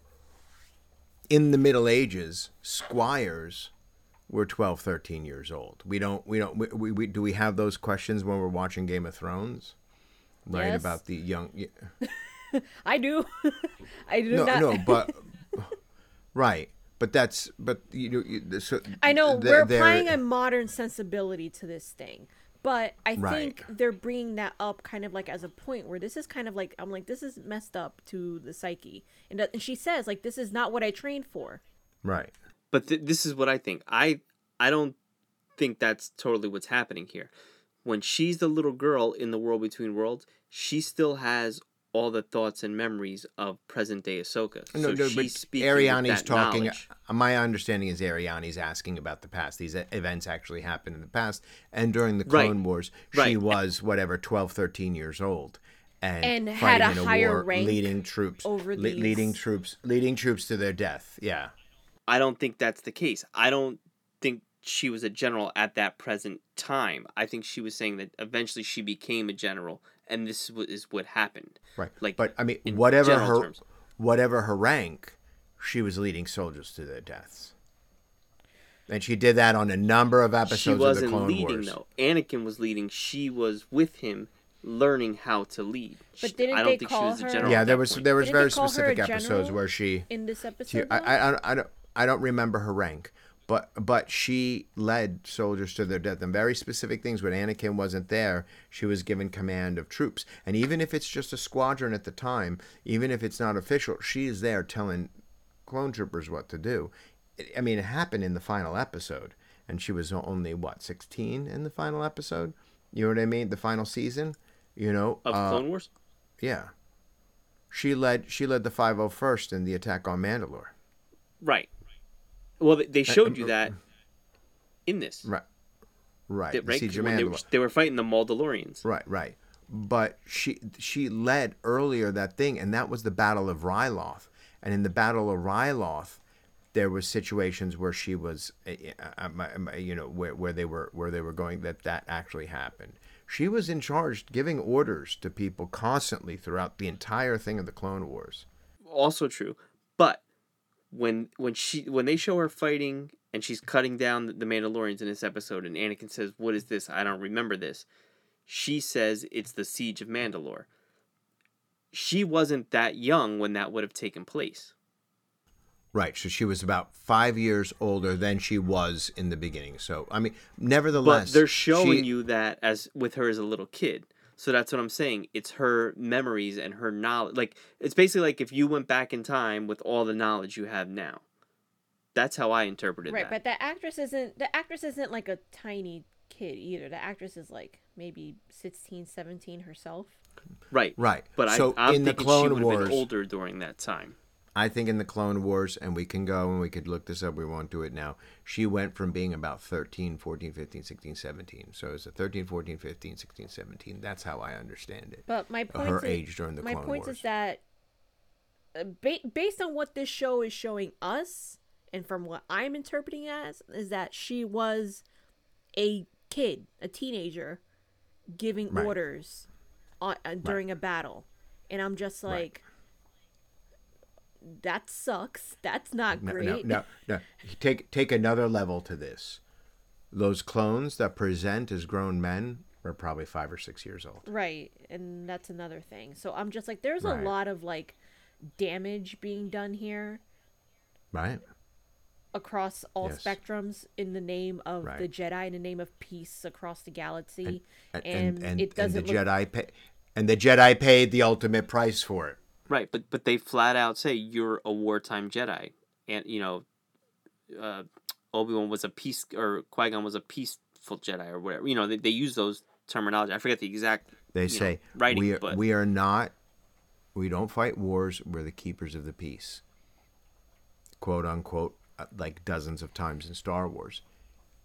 in the Middle Ages, squires were 12, 13 years old. We don't, we don't, we, we, we do we have those questions when we're watching Game of Thrones? Right
Yes.
about the young. Yeah.
I do. I do
No,
not.
no, but right, but that's but you know. So
I know
th-
we're applying a modern sensibility to this thing, but I
Right.
think they're bringing that up kind of like as a point where this is kind of like I'm like this is messed up to the psyche, and, and she says like this is not what I trained for.
right.
But th- this is what I think. I I don't think that's totally what's happening here. When she's the little girl in the world between worlds, she still has all the thoughts and memories of present day Ahsoka.
No,
so
no,
she's
but
speaking
Ariani's
that
talking.
knowledge.
Uh, my understanding is Ariani's asking about the past. These events actually happened in the past, and during the
Right.
Clone Wars, she
Right.
was whatever 12, 13 years old, and,
And had
fighting
a
in
higher
war,
rank
leading troops
over
le- leading troops, leading troops to their death. Yeah,
I don't think that's the case. I don't think she was a general at that present time. I think she was saying that eventually she became a general, and this is what happened.
right.
Like,
but I mean, whatever her,
terms.
whatever her rank, she was leading soldiers to their deaths, and she did that on a number of episodes
She
of the
wasn't
Clone
leading
Wars.
though. Anakin was leading. She was with him, learning how to lead.
But
She-
didn't
I
they
don't think she
call
was a
her-
general.
Yeah, there was
point.
there was
Didn't
very
they call her a
specific episodes where she
in this episode.
I,
though?
I, I, I don't I don't remember her rank, but but she led soldiers to their death and very specific things. When Anakin wasn't there, she was given command of troops, and even if it's just a squadron at the time, even if it's not official, she is there telling clone troopers what to do. It- I mean, it happened in the final episode, and she was only what sixteen in the final episode. You know what I mean? The final season. You know,
of
uh,
Clone Wars.
yeah. She led she led the 501st in the attack on Mandalore.
Right. Well, they, they showed
uh,
you that in this.
Right. Right.
They-
the
right?
Siege of
When they, were, they were fighting the Mandalorians.
Right, right. But she she led earlier that thing, and that was the Battle of Ryloth. And in the Battle of Ryloth, there was situations where she was, uh, uh, uh, you know, where, where they were where they were going that that actually happened. She was in charge, giving orders to people constantly throughout the entire thing of the Clone Wars.
Also true, but when when she when they show her fighting and she's cutting down the Mandalorians in this episode, and Anakin says, "What is this? I don't remember this." She says it's the siege of Mandalore. She wasn't that young when that would have taken place.
Right. So she was about five years older than she was in the beginning. So I mean, nevertheless,
But they're showing
she-
you that as with her as a little kid. So that's what I'm saying. It's her memories and her knowledge. Like it's basically like if you went back in time with all the knowledge you have now. That's how I interpreted
right,
that.
Right, but the actress isn't the actress isn't like a tiny kid either. The actress is like maybe 16, 17 herself.
right.
Right.
But
so
I, I'm
in the
thinking she
Clone
would have
Wars,
been older during that time.
I think in the Clone Wars, and we can go and we could look this up. We won't do it now. She went from being about 13, 14, 15, 16, 17. So it's a 13, 14, 15, 16, 17. That's how I understand it.
But my point
Her
is,
age during the
my
Clone
point
Wars.
is that uh, ba- based on what this show is showing us and from what I'm interpreting as is that she was a kid, a teenager giving
Right.
orders on, uh, during a battle. And I'm just
Right.
like that sucks. That's not
No,
great.
no, no, no. Take take another level to this. Those clones that present as grown men are probably five or six years old.
Right, and that's another thing. So I'm just like, there's
Right.
a lot of like damage being done here
Right.
across all
Yes.
spectrums in the name of the Jedi, in the name of peace across the galaxy,
And
and,
and, and,
it doesn't
and the
look.
Jedi pay, and the Jedi paid the ultimate price for it.
Right, but but they flat out say you're a wartime Jedi, and you know, uh, Obi Wan was a peace or Qui Gon was a peaceful Jedi or whatever. You know, they, they use those terminology. I forget the exact.
They
you know,
say
writing,
we are,
but-
we are not we don't fight wars. We're the keepers of the peace. Quote unquote, uh, like dozens of times in Star Wars.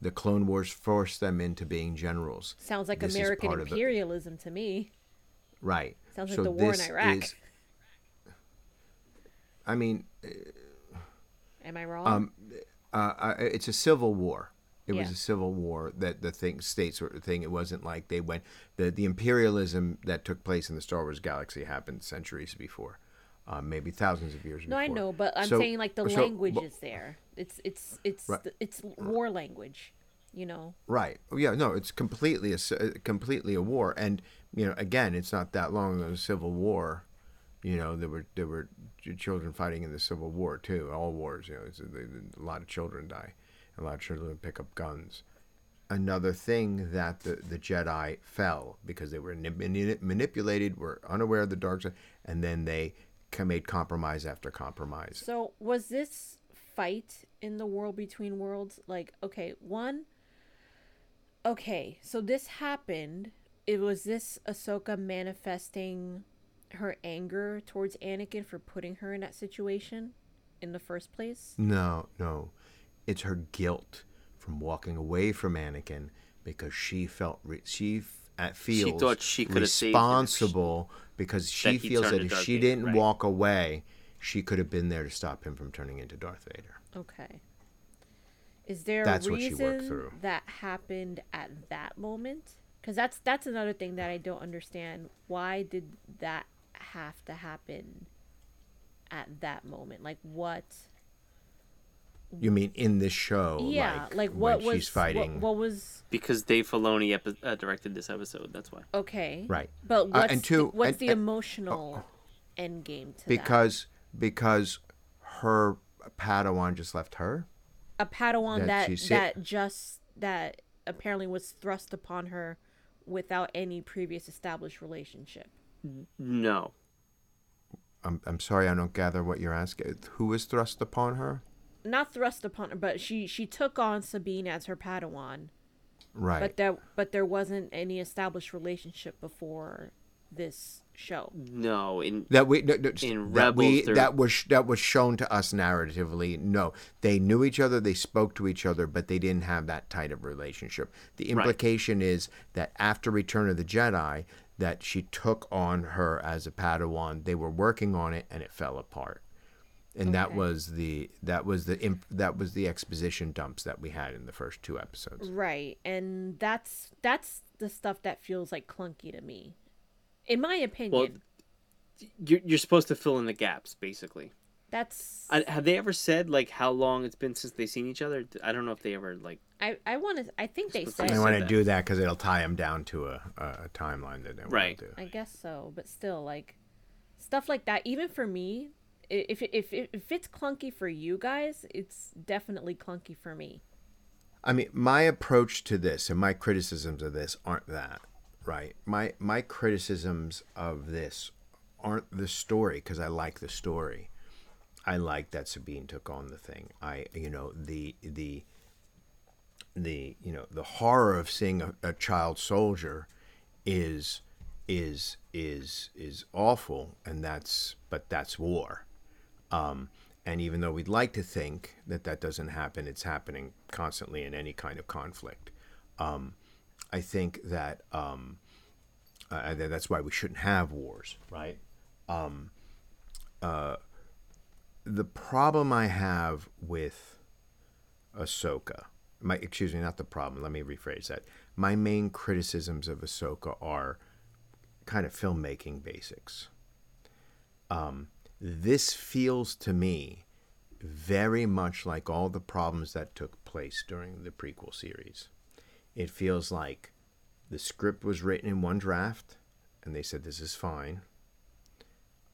The Clone Wars forced them into being generals.
Sounds like
This
American
part of the-
imperialism to me.
Right.
Sounds like the war in Iraq.
is- I mean,
Am I wrong?
um, uh, it's a civil war. It was a civil war that the thing states sort of thing. It wasn't like they went the the imperialism that took place in the Star Wars galaxy happened centuries before, uh, maybe thousands of years
no,
before.
I know, but I'm
So-
saying like the
so-
language
but-
is there. It's it's it's
Right.
the- it's war language, you know.
Right. Oh, yeah. No, it's completely a uh, completely a war, and you know, again, it's not that long ago. The Civil War, you know, there were there were children fighting in the Civil War too. All wars, you know, a, a lot of children die, a lot of children pick up guns. Another thing that the, the Jedi fell because they were nip- manipulated, were unaware of the dark side, and then they made compromise after compromise.
So was this fight in the world between worlds like okay, one Okay, so this happened. It was this Ahsoka manifesting her anger towards Anakin for putting her in that situation in the first place?
No, no. It's her guilt from walking away from Anakin because she felt re- she f- at feels
thought she could have saved him
responsible because she
that he
feels that if
Darth
she
Vader,
didn't
right.
walk away, she could have been there to stop him from turning into Darth Vader.
Okay. Is there
That's
a
what she
reason
worked through.
that happened at that moment? Because that's that's another thing that I don't understand. Why did that have to happen at that moment? Like what?
You mean in this show?
yeah, like,
when
what was
she's fighting?
What, what was
Because Dave Filoni epi- uh, directed this episode. That's why.
okay?
Right.
But
Uh,
what's
and two-
the, what's
and-
the
and-
emotional end game to that?
because because her Padawan just left her.
a Padawan
that
that that just that apparently was thrust upon her without any previous established relationship.
No.
I'm I'm sorry, I don't gather what you're asking. Who was thrust upon her?
Not thrust upon her, but she she took on Sabine as her Padawan.
Right.
But there but there wasn't any established relationship before this show.
No. In
that we no, no,
In
that we
Rebels, there-
that was that was shown to us narratively. No, they knew each other, they spoke to each other, but they didn't have that tight of relationship. The
Right.
implication is that after Return of the Jedi, that she took on her as a Padawan. They were working on it, and it fell apart. And that was the that was the imp, that was the exposition dumps that we had in the first two episodes.
Right. And that's that's the stuff that feels like clunky to me. In my opinion.
Well, you're you're supposed to fill in the gaps, basically.
That's
I, have they ever said like how long it's been since they've seen each other? I don't know if they ever like.
I I want to I think they
Supposed
said
They want to do that because it'll tie them down to a, a, a timeline that they
Right.
want to do.
I guess so, but still, like stuff like that. Even for me, i- if if it, if it's clunky for you guys, it's definitely clunky for me.
I mean, my approach to this and my criticisms of this aren't that, right? My my criticisms of this aren't the story because I like the story. I like that Sabine took on the thing. I you know the the the you know the horror of seeing a, a child soldier is is is is awful, and that's but that's war. Um, and even though we'd like to think that that doesn't happen, it's happening constantly in any kind of conflict. Um, I think that um, uh, that's why we shouldn't have wars, right? Um, uh, the problem I have with Ahsoka, my excuse me, not the problem. Let me rephrase that. My main criticisms of Ahsoka are kind of filmmaking basics. Um, this feels to me very much like all the problems that took place during the prequel series. It feels like the script was written in one draft, and they said this is fine,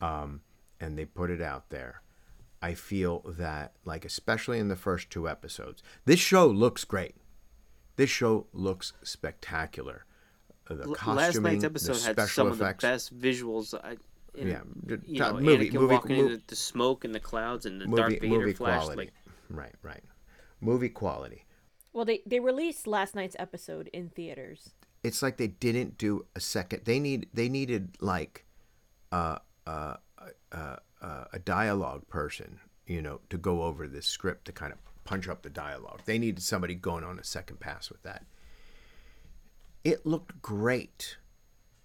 um, and they put it out there. I feel that, like, especially in the first two episodes, this show looks great. This show looks spectacular. Uh, The
L-
costuming,
Last night's
the
episode had some
effects.
of the best visuals. I, in,
Yeah, the
you
top-
know,
movie-
Anakin
movie-
walking
mo-
into the smoke and the clouds and the
movie,
Darth Vader
movie
flash.
quality.
Like,
right, right. Movie quality.
Well, they they released last night's episode in theaters.
It's like they didn't do a second. They need they needed like uh, uh, uh, uh, a dialogue person, you know, to go over this script to kind of punch up the dialogue. They needed somebody going on a second pass with that. It looked great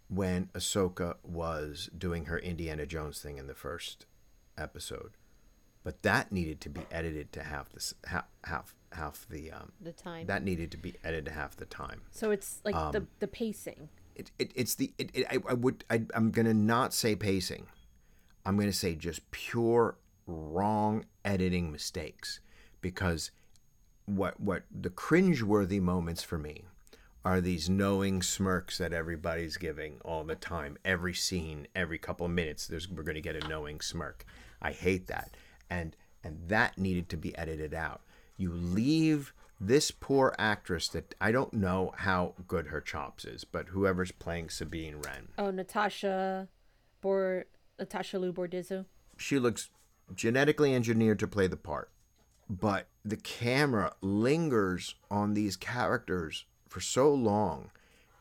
when Ahsoka was doing her Indiana Jones thing in the first episode, but that needed to be edited to half this half half half the um,
The time.
that needed to be edited to half the time.
so it's like
Um,
the the pacing.
It, it it's the it, it, I, I would I, I'm gonna not say pacing. I'm gonna say just pure wrong editing mistakes because what what the cringeworthy moments for me are these knowing smirks that everybody's giving all the time every scene every couple of minutes there's we're going to get a knowing smirk. I hate that. And and that needed to be edited out. You leave this poor actress that i don't know how good her chops is but whoever's playing sabine wren.
Oh, Natasha, Bor Natasha Liu Bordizzo.
she looks genetically engineered to play the part but the camera lingers on these characters for so long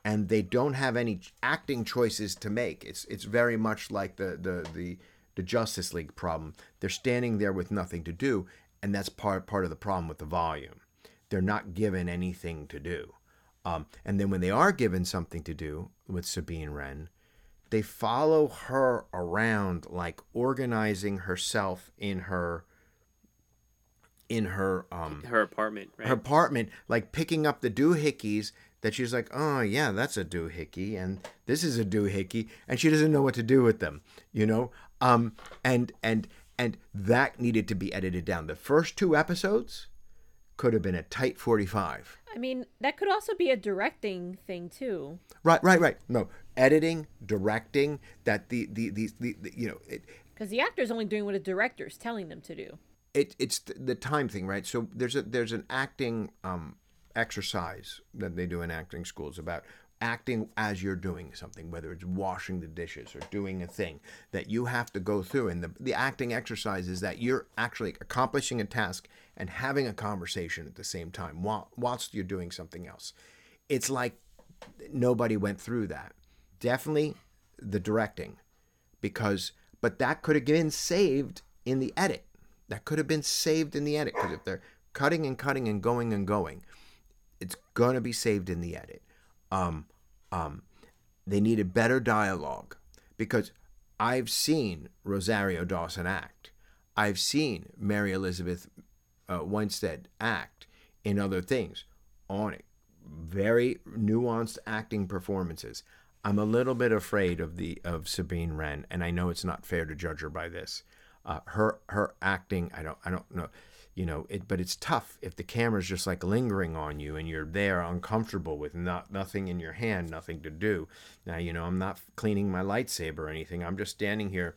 and they don't have any acting choices to make. It's it's very much like the the the the Justice League problem. They're standing there with nothing to do, and that's part part of the problem with the volume. They're not given anything to do. Um, and then when they are given something to do with Sabine Wren, they follow her around like organizing herself in her in her um
Her apartment, right?
her apartment, like picking up the doohickeys that she's like, oh yeah, that's a doohickey, and this is a doohickey, and she doesn't know what to do with them, you know. Um, and and and that needed to be edited down. The first two episodes could have been a tight forty-five.
I mean, that could also be a directing thing too.
Right, right, right. No, editing, directing. That the the the, the, the you know it,
Because the actor is only doing what a is telling them to do.
it it's the time thing, right? So there's a there's an acting um, exercise that they do in acting schools about acting as you're doing something, whether it's washing the dishes or doing a thing that you have to go through. And the the acting exercise is that you're actually accomplishing a task and having a conversation at the same time whilst you're doing something else. It's like nobody went through that. Definitely the directing because but that could have been saved in the edit that could have been saved in the edit because if they're cutting and cutting and going and going it's going to be saved in the edit um, um, they needed better dialogue because i've seen rosario dawson act i've seen mary elizabeth uh, winstead act in other things on it very nuanced acting performances. I'm a little bit afraid of the of Sabine Wren, and I know it's not fair to judge her by this. Uh, her her acting, I don't I don't know, you know it, but it's tough if the camera's just like lingering on you and you're there uncomfortable with not nothing in your hand, nothing to do. Now you know I'm not cleaning my lightsaber or anything. I'm just standing here,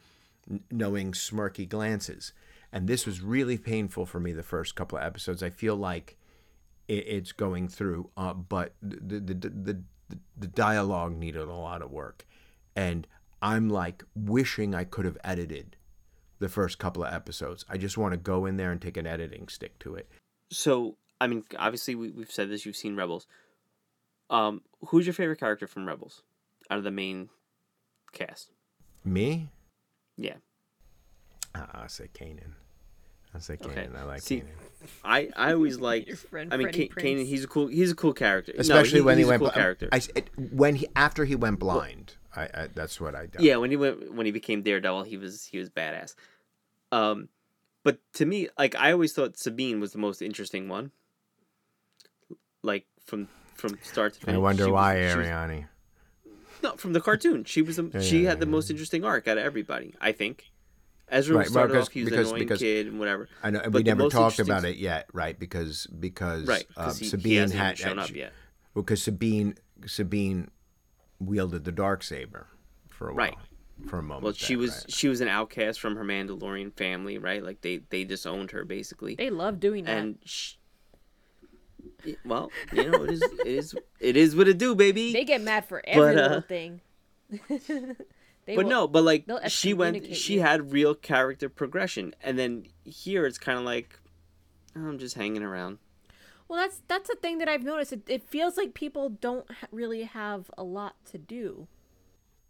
knowing smirky glances, and this was really painful for me the first couple of episodes. I feel like it, it's going through, uh, but the, the, the, the, the dialogue needed a lot of work. And I'm like wishing I could have edited the first couple of episodes. I just want to go in there and take an editing stick to it.
So, I mean, obviously, we, we've said this. You've seen Rebels. Um, who's your favorite character from Rebels, out of the main cast?
Me?
Yeah,
Uh, I'll say Kanan. I'll say Kanan.
Okay.
I like
See,
Kanan.
I I always like.
Your friend
I mean,
Freddie
Ka-
Prinze.
Kanan. He's a cool. He's a cool character. No,
Especially when he
a
went
cool
bl-
character.
I, it, when he after he went blind. I, I that's what I done.
Yeah, when he went when he became Daredevil, he was he was badass. Um, but to me, like I always thought Sabine was the most interesting one. Like from from start to finish.
I wonder
she was-
why
she was-
Ariani.
no, from the cartoon, she was the,
Yeah,
she
yeah,
had the
yeah,
most interesting arc out of everybody. I think. Ezra
Right, well,
started
because-
off, he was
because-
an annoying
because-
kid and whatever.
I know
But
we
the
never
most
talked about it yet, right? Because because
Right, because he,
Sabine
he hasn't
had
shown
had-
up yet.
Because Sabine Sabine wielded the dark saber for a while,
Right.
for a moment.
Well, she
there,
was
right.
she was an outcast from her Mandalorian family, right? Like they they disowned her basically.
They love doing that.
and sh well, you know, it is it is it is what it do, baby.
they get mad for every
But, uh,
little thing. They
but
will-
no, but like she went, she
you.
had real character progression, and then here it's kind of like "Oh, I'm just hanging around.
Well, that's that's a thing that I've noticed. It, it feels like people don't really have a lot to do.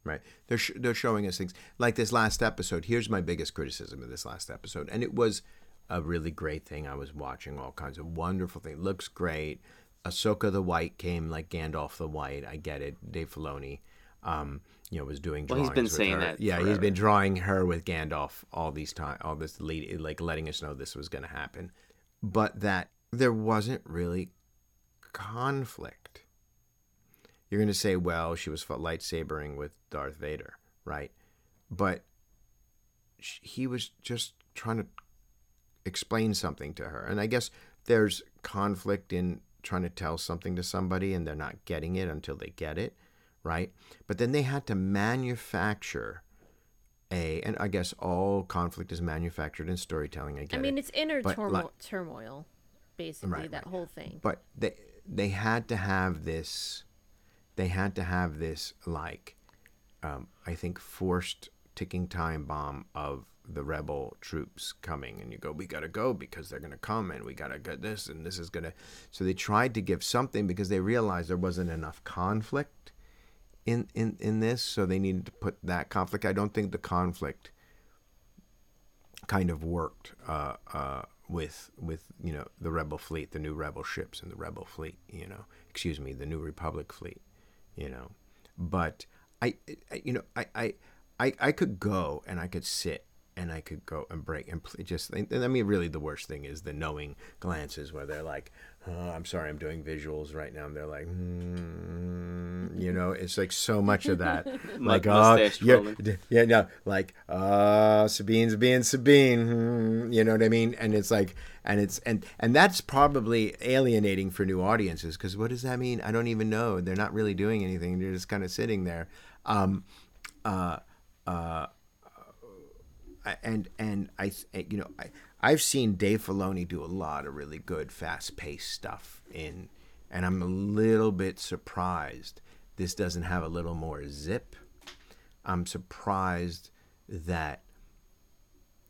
Right. They're sh- they're showing us things like this last episode. Here's my biggest criticism of this last episode, and it was a really great thing. I was watching all kinds of wonderful things. Looks great. Ahsoka the White came like Gandalf the White. I get it. Dave Filoni, um, you know, was doing.
Well, he's been saying
her.
that
Yeah, he's been drawing her with Gandalf all these time, all this lead, like letting us know this was going to happen, but that there wasn't really conflict. You're going to say, well, she was lightsabering with Darth Vader, right? But he was just trying to explain something to her. And I guess there's conflict in trying to tell something to somebody and they're not getting it until they get it, right? But then they had to manufacture a, and I guess all conflict is manufactured in storytelling. I
I mean,
it.
it's inner turmoil,
like-
turmoil, basically
Right,
that
right.
whole thing.
but they they had to have this they had to have this like um, i think forced ticking time bomb of the rebel troops coming and you go we got to go because they're to come and we got to get this and this is to so they tried to give something because they realized there wasn't enough conflict in in in this so they needed to put that conflict. I don't think the conflict kind of worked uh, uh, with with you know the rebel fleet the new rebel ships and the rebel fleet you know excuse me the new republic fleet you know. But i, I you know I, I i i could go and i could sit and I could go and break and just. I mean, really, the worst thing is the knowing glances where they're like, oh, "I'm sorry, I'm doing visuals right now." And they're like, mm, you know, it's like so much of that, like, oh, yeah, yeah, no, like, uh, Sabine's being Sabine, hmm, you know what I mean? And it's like, and it's and and that's probably alienating for new audiences because what does that mean? I don't even know. They're not really doing anything. They're just kind of sitting there. Um, uh, uh, and and I eh, you know I I've seen Dave Filoni do a lot of really good fast paced stuff in, and I'm a little bit surprised this doesn't have a little more zip. I'm surprised that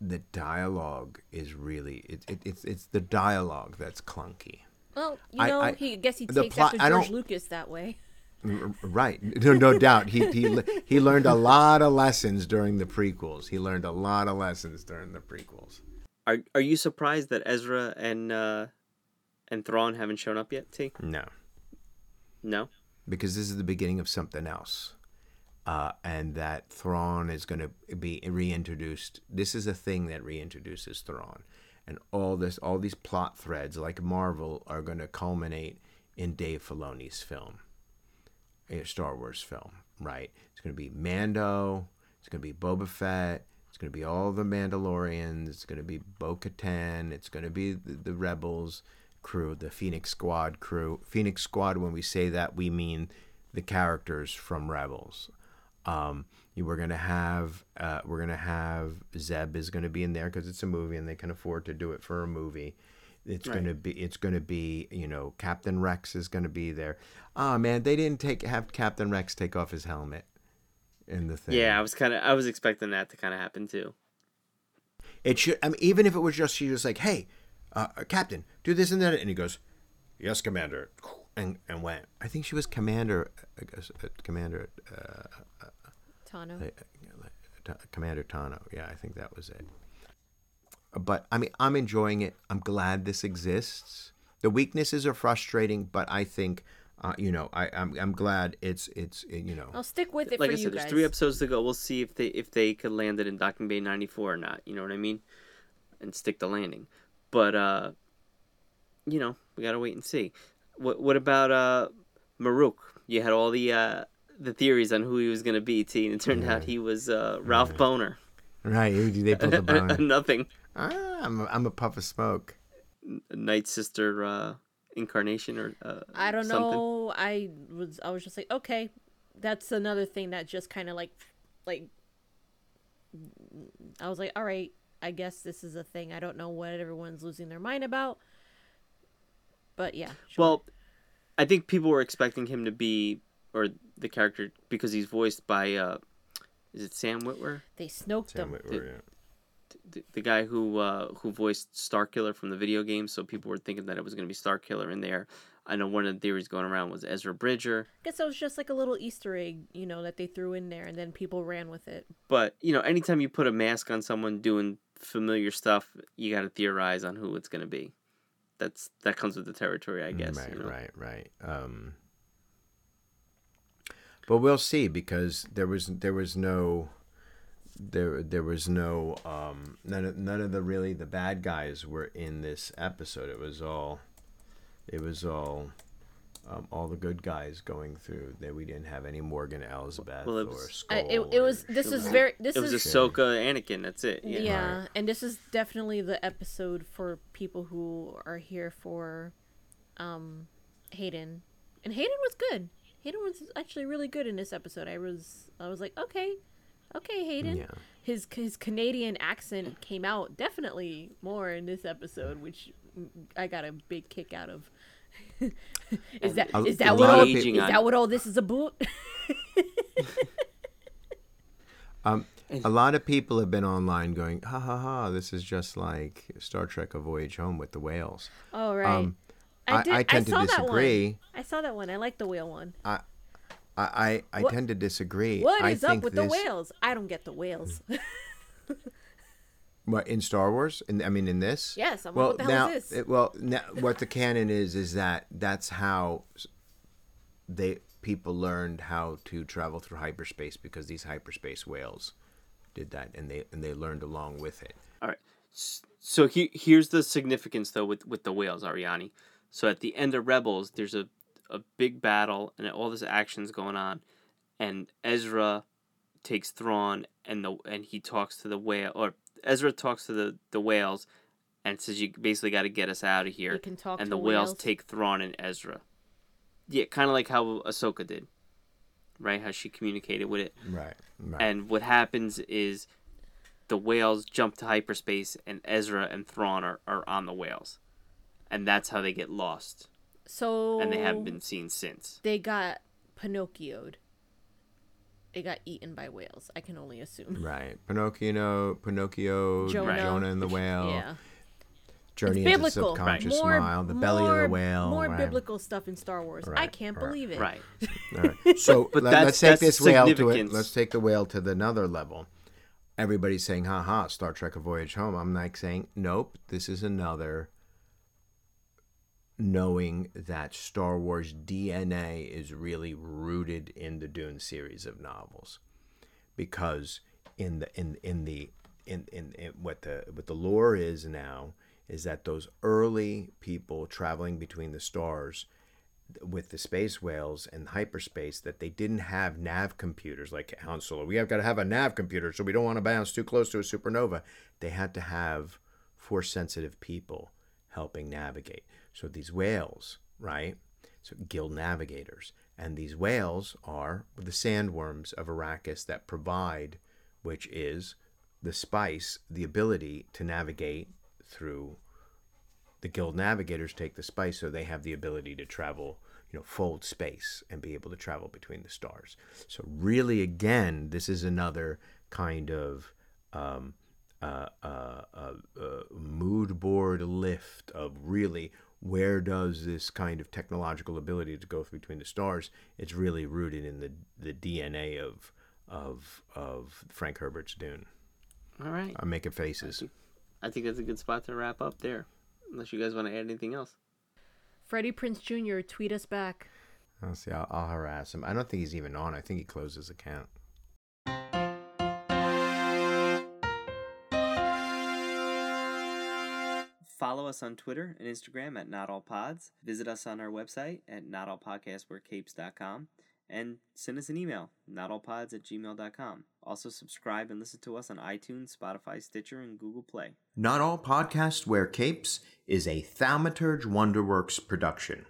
the dialogue is really it, it, it's it's the dialogue that's clunky.
Well, you know, I, I, he I guess he takes plot, after George Lucas that way.
Right, no, no doubt. He he he learned a lot of lessons during the prequels. He learned a lot of lessons during the prequels.
Are Are you surprised that Ezra and uh, and Thrawn haven't shown up yet? T.
No.
No.
Because this is the beginning of something else, uh, and that Thrawn is going to be reintroduced. This is a thing that reintroduces Thrawn, and all this, all these plot threads, like Marvel, are going to culminate in Dave Filoni's film a Star Wars film, right? It's going to be Mando. It's going to be Boba Fett. It's going to be all the Mandalorians. It's going to be Bo Katan. It's going to be the, the Rebels crew, the Phoenix Squad crew. Phoenix Squad, when we say that, we mean the characters from Rebels. Um, we're gonna have uh, we're gonna have Zeb is gonna be in there because it's a movie and they can afford to do it for a movie. It's right. gonna be it's gonna be you know Captain Rex is gonna be there. Oh man, they didn't take have Captain Rex take off his helmet in the thing.
Yeah, I was kind of I was expecting that to kind of happen too.
It should. I mean, even if it was just she was like, "Hey, uh, uh, Captain, do this and that," and he goes, "Yes, Commander," and and went. I think she was Commander, I guess, uh, Commander uh,
Tano.
Commander Tano. Yeah, I think that was it but I mean, I'm enjoying it. I'm glad this exists. The weaknesses are frustrating, but I think, uh, you know, I, I'm I'm glad it's it's you know.
I'll stick with it.
Like
I
said,
there's
guys. three episodes to go. We'll see if they if they could land it in Docking Bay '94 or not. You know what I mean? And stick the landing. But uh, you know, we gotta wait and see. What what about uh, Marrok? You had all the uh the theories on who he was gonna be. T, and it turned yeah. out he was uh Ralph yeah. Bohner.
Right, they pulled the bone.
Nothing.
Ah, I'm a, I'm a puff of smoke.
Night Sister uh, incarnation or uh,
I don't
something.
know. I was I was just like, okay, that's another thing that just kind of like like I was like, all right, I guess this is a thing. I don't know what everyone's losing their mind about, but yeah.
Sure. Well, I think people were expecting him to be or the character because he's voiced by uh, is it Sam Witwer?
They snoked Sam him. Witwer,
yeah the, the guy who uh, who voiced Starkiller from the video game, so people were thinking that it was going to be Starkiller in there. I know one of the theories going around was Ezra Bridger.
I guess it was just like a little Easter egg, you know, that they threw in there, and then people ran with it.
But you know, anytime you put a mask on someone doing familiar stuff, you got to theorize on who it's going to be. That's that comes with the territory, I guess.
Right,
you know?
right, right. Um, but we'll see because there was there was no there there was no um, none of, none of the really the bad guys were in this episode. It was all it was all um, all the good guys going through. That we didn't have any Morgan Elsbeth well, or Skoll.
it, it was. This is very. This
it was
is
Ahsoka, Anakin. That's it.
Yeah, yeah right. and this is definitely the episode for people who are here for, um, Hayden, and Hayden was good. Hayden was actually really good in this episode. I was I was like, okay, okay, Hayden. Yeah. His his Canadian accent came out definitely more in this episode, which I got a big kick out of. is that a, is that what all is that what all this is about?
um, a lot of people have been online going, ha ha ha, this is just like Star Trek: A Voyage Home with the whales.
Oh right.
Um, I- I tend to
saw that one.
disagree.
I saw that one. I like the whale one.
I I, I
What-
tend to disagree.
What
I
is up
think
with the whales? I don't get the whales. Mm.
What in Star Wars? In, I mean, in this?
Yes, I'm like,
well,
what the hell
now,
is this?
it- well, now, what the canon is is that that's how they people learned how to travel through hyperspace because these hyperspace whales did that, and they and they learned along with it.
All right. So he, here's the significance though with with the whales, Ariani. So at the end of Rebels, there's a a big battle and all this action's going on, and Ezra takes Thrawn and the and he talks to the whale or Ezra talks to the the whales, and says you basically got to get us out of here.
You can talk
and
to
the whales
whales?
take Thrawn and Ezra. Yeah, kind of like how Ahsoka did, right? How she communicated with it.
Right. Right.
And what happens is the whales jump to hyperspace and Ezra and Thrawn are, are on the whales. And that's how they get lost.
So
And they haven't been seen since.
They got Pinocchioed. They got eaten by whales. I can only assume.
right. Pinocchio, Pinocchio,
Jonah.
Jonah, and the whale.
Yeah.
Journey
it's
into
biblical.
subconscious
More,
mind, the belly of the whale.
More
right.
biblical stuff in Star Wars. I can't
right.
believe it.
Right.
All right. So
But
let,
that's-
us take
that's
this whale to it. Let's take the whale to the another level. Everybody's saying, "Ha ha, Star Trek: A Voyage Home." I'm like saying, "Nope, this is another." Knowing that Star Wars DNA is really rooted in the Dune series of novels, because in the in in the in, in, in what the what the lore is now is that those early people traveling between the stars with the space whales and hyperspace that they didn't have nav computers like Han Solo. We have got to have a nav computer so we don't want to bounce too close to a supernova. They had to have force sensitive people helping navigate. So these whales, right? So guild navigators. And these whales are the sandworms of Arrakis that provide, which is the spice, the ability to navigate through the guild navigators take the spice so they have the ability to travel you know fold space and be able to travel between the stars so really again this is another kind of um, uh, uh, uh, uh, mood board lift of really where does this kind of technological ability to go between the stars it's really rooted in the, the dna of of of frank herbert's dune
All right.
i'm making faces
I think that's a good spot to wrap up there. Unless you guys want to add anything else.
Freddie Prinze Jr. tweet us back.
I'll see. I'll, I'll harass him. I don't think he's even on. I think he closed his account.
Follow us on Twitter and Instagram at Not All Pods. Visit us on our website at notallpodcastwearcapes.com. And send us an email, notallpods at gmail.com. Also, subscribe and listen to us on iTunes, Spotify, Stitcher, and Google Play.
Not all podcasts wear capes is a Thaumaturge Wonderworks production.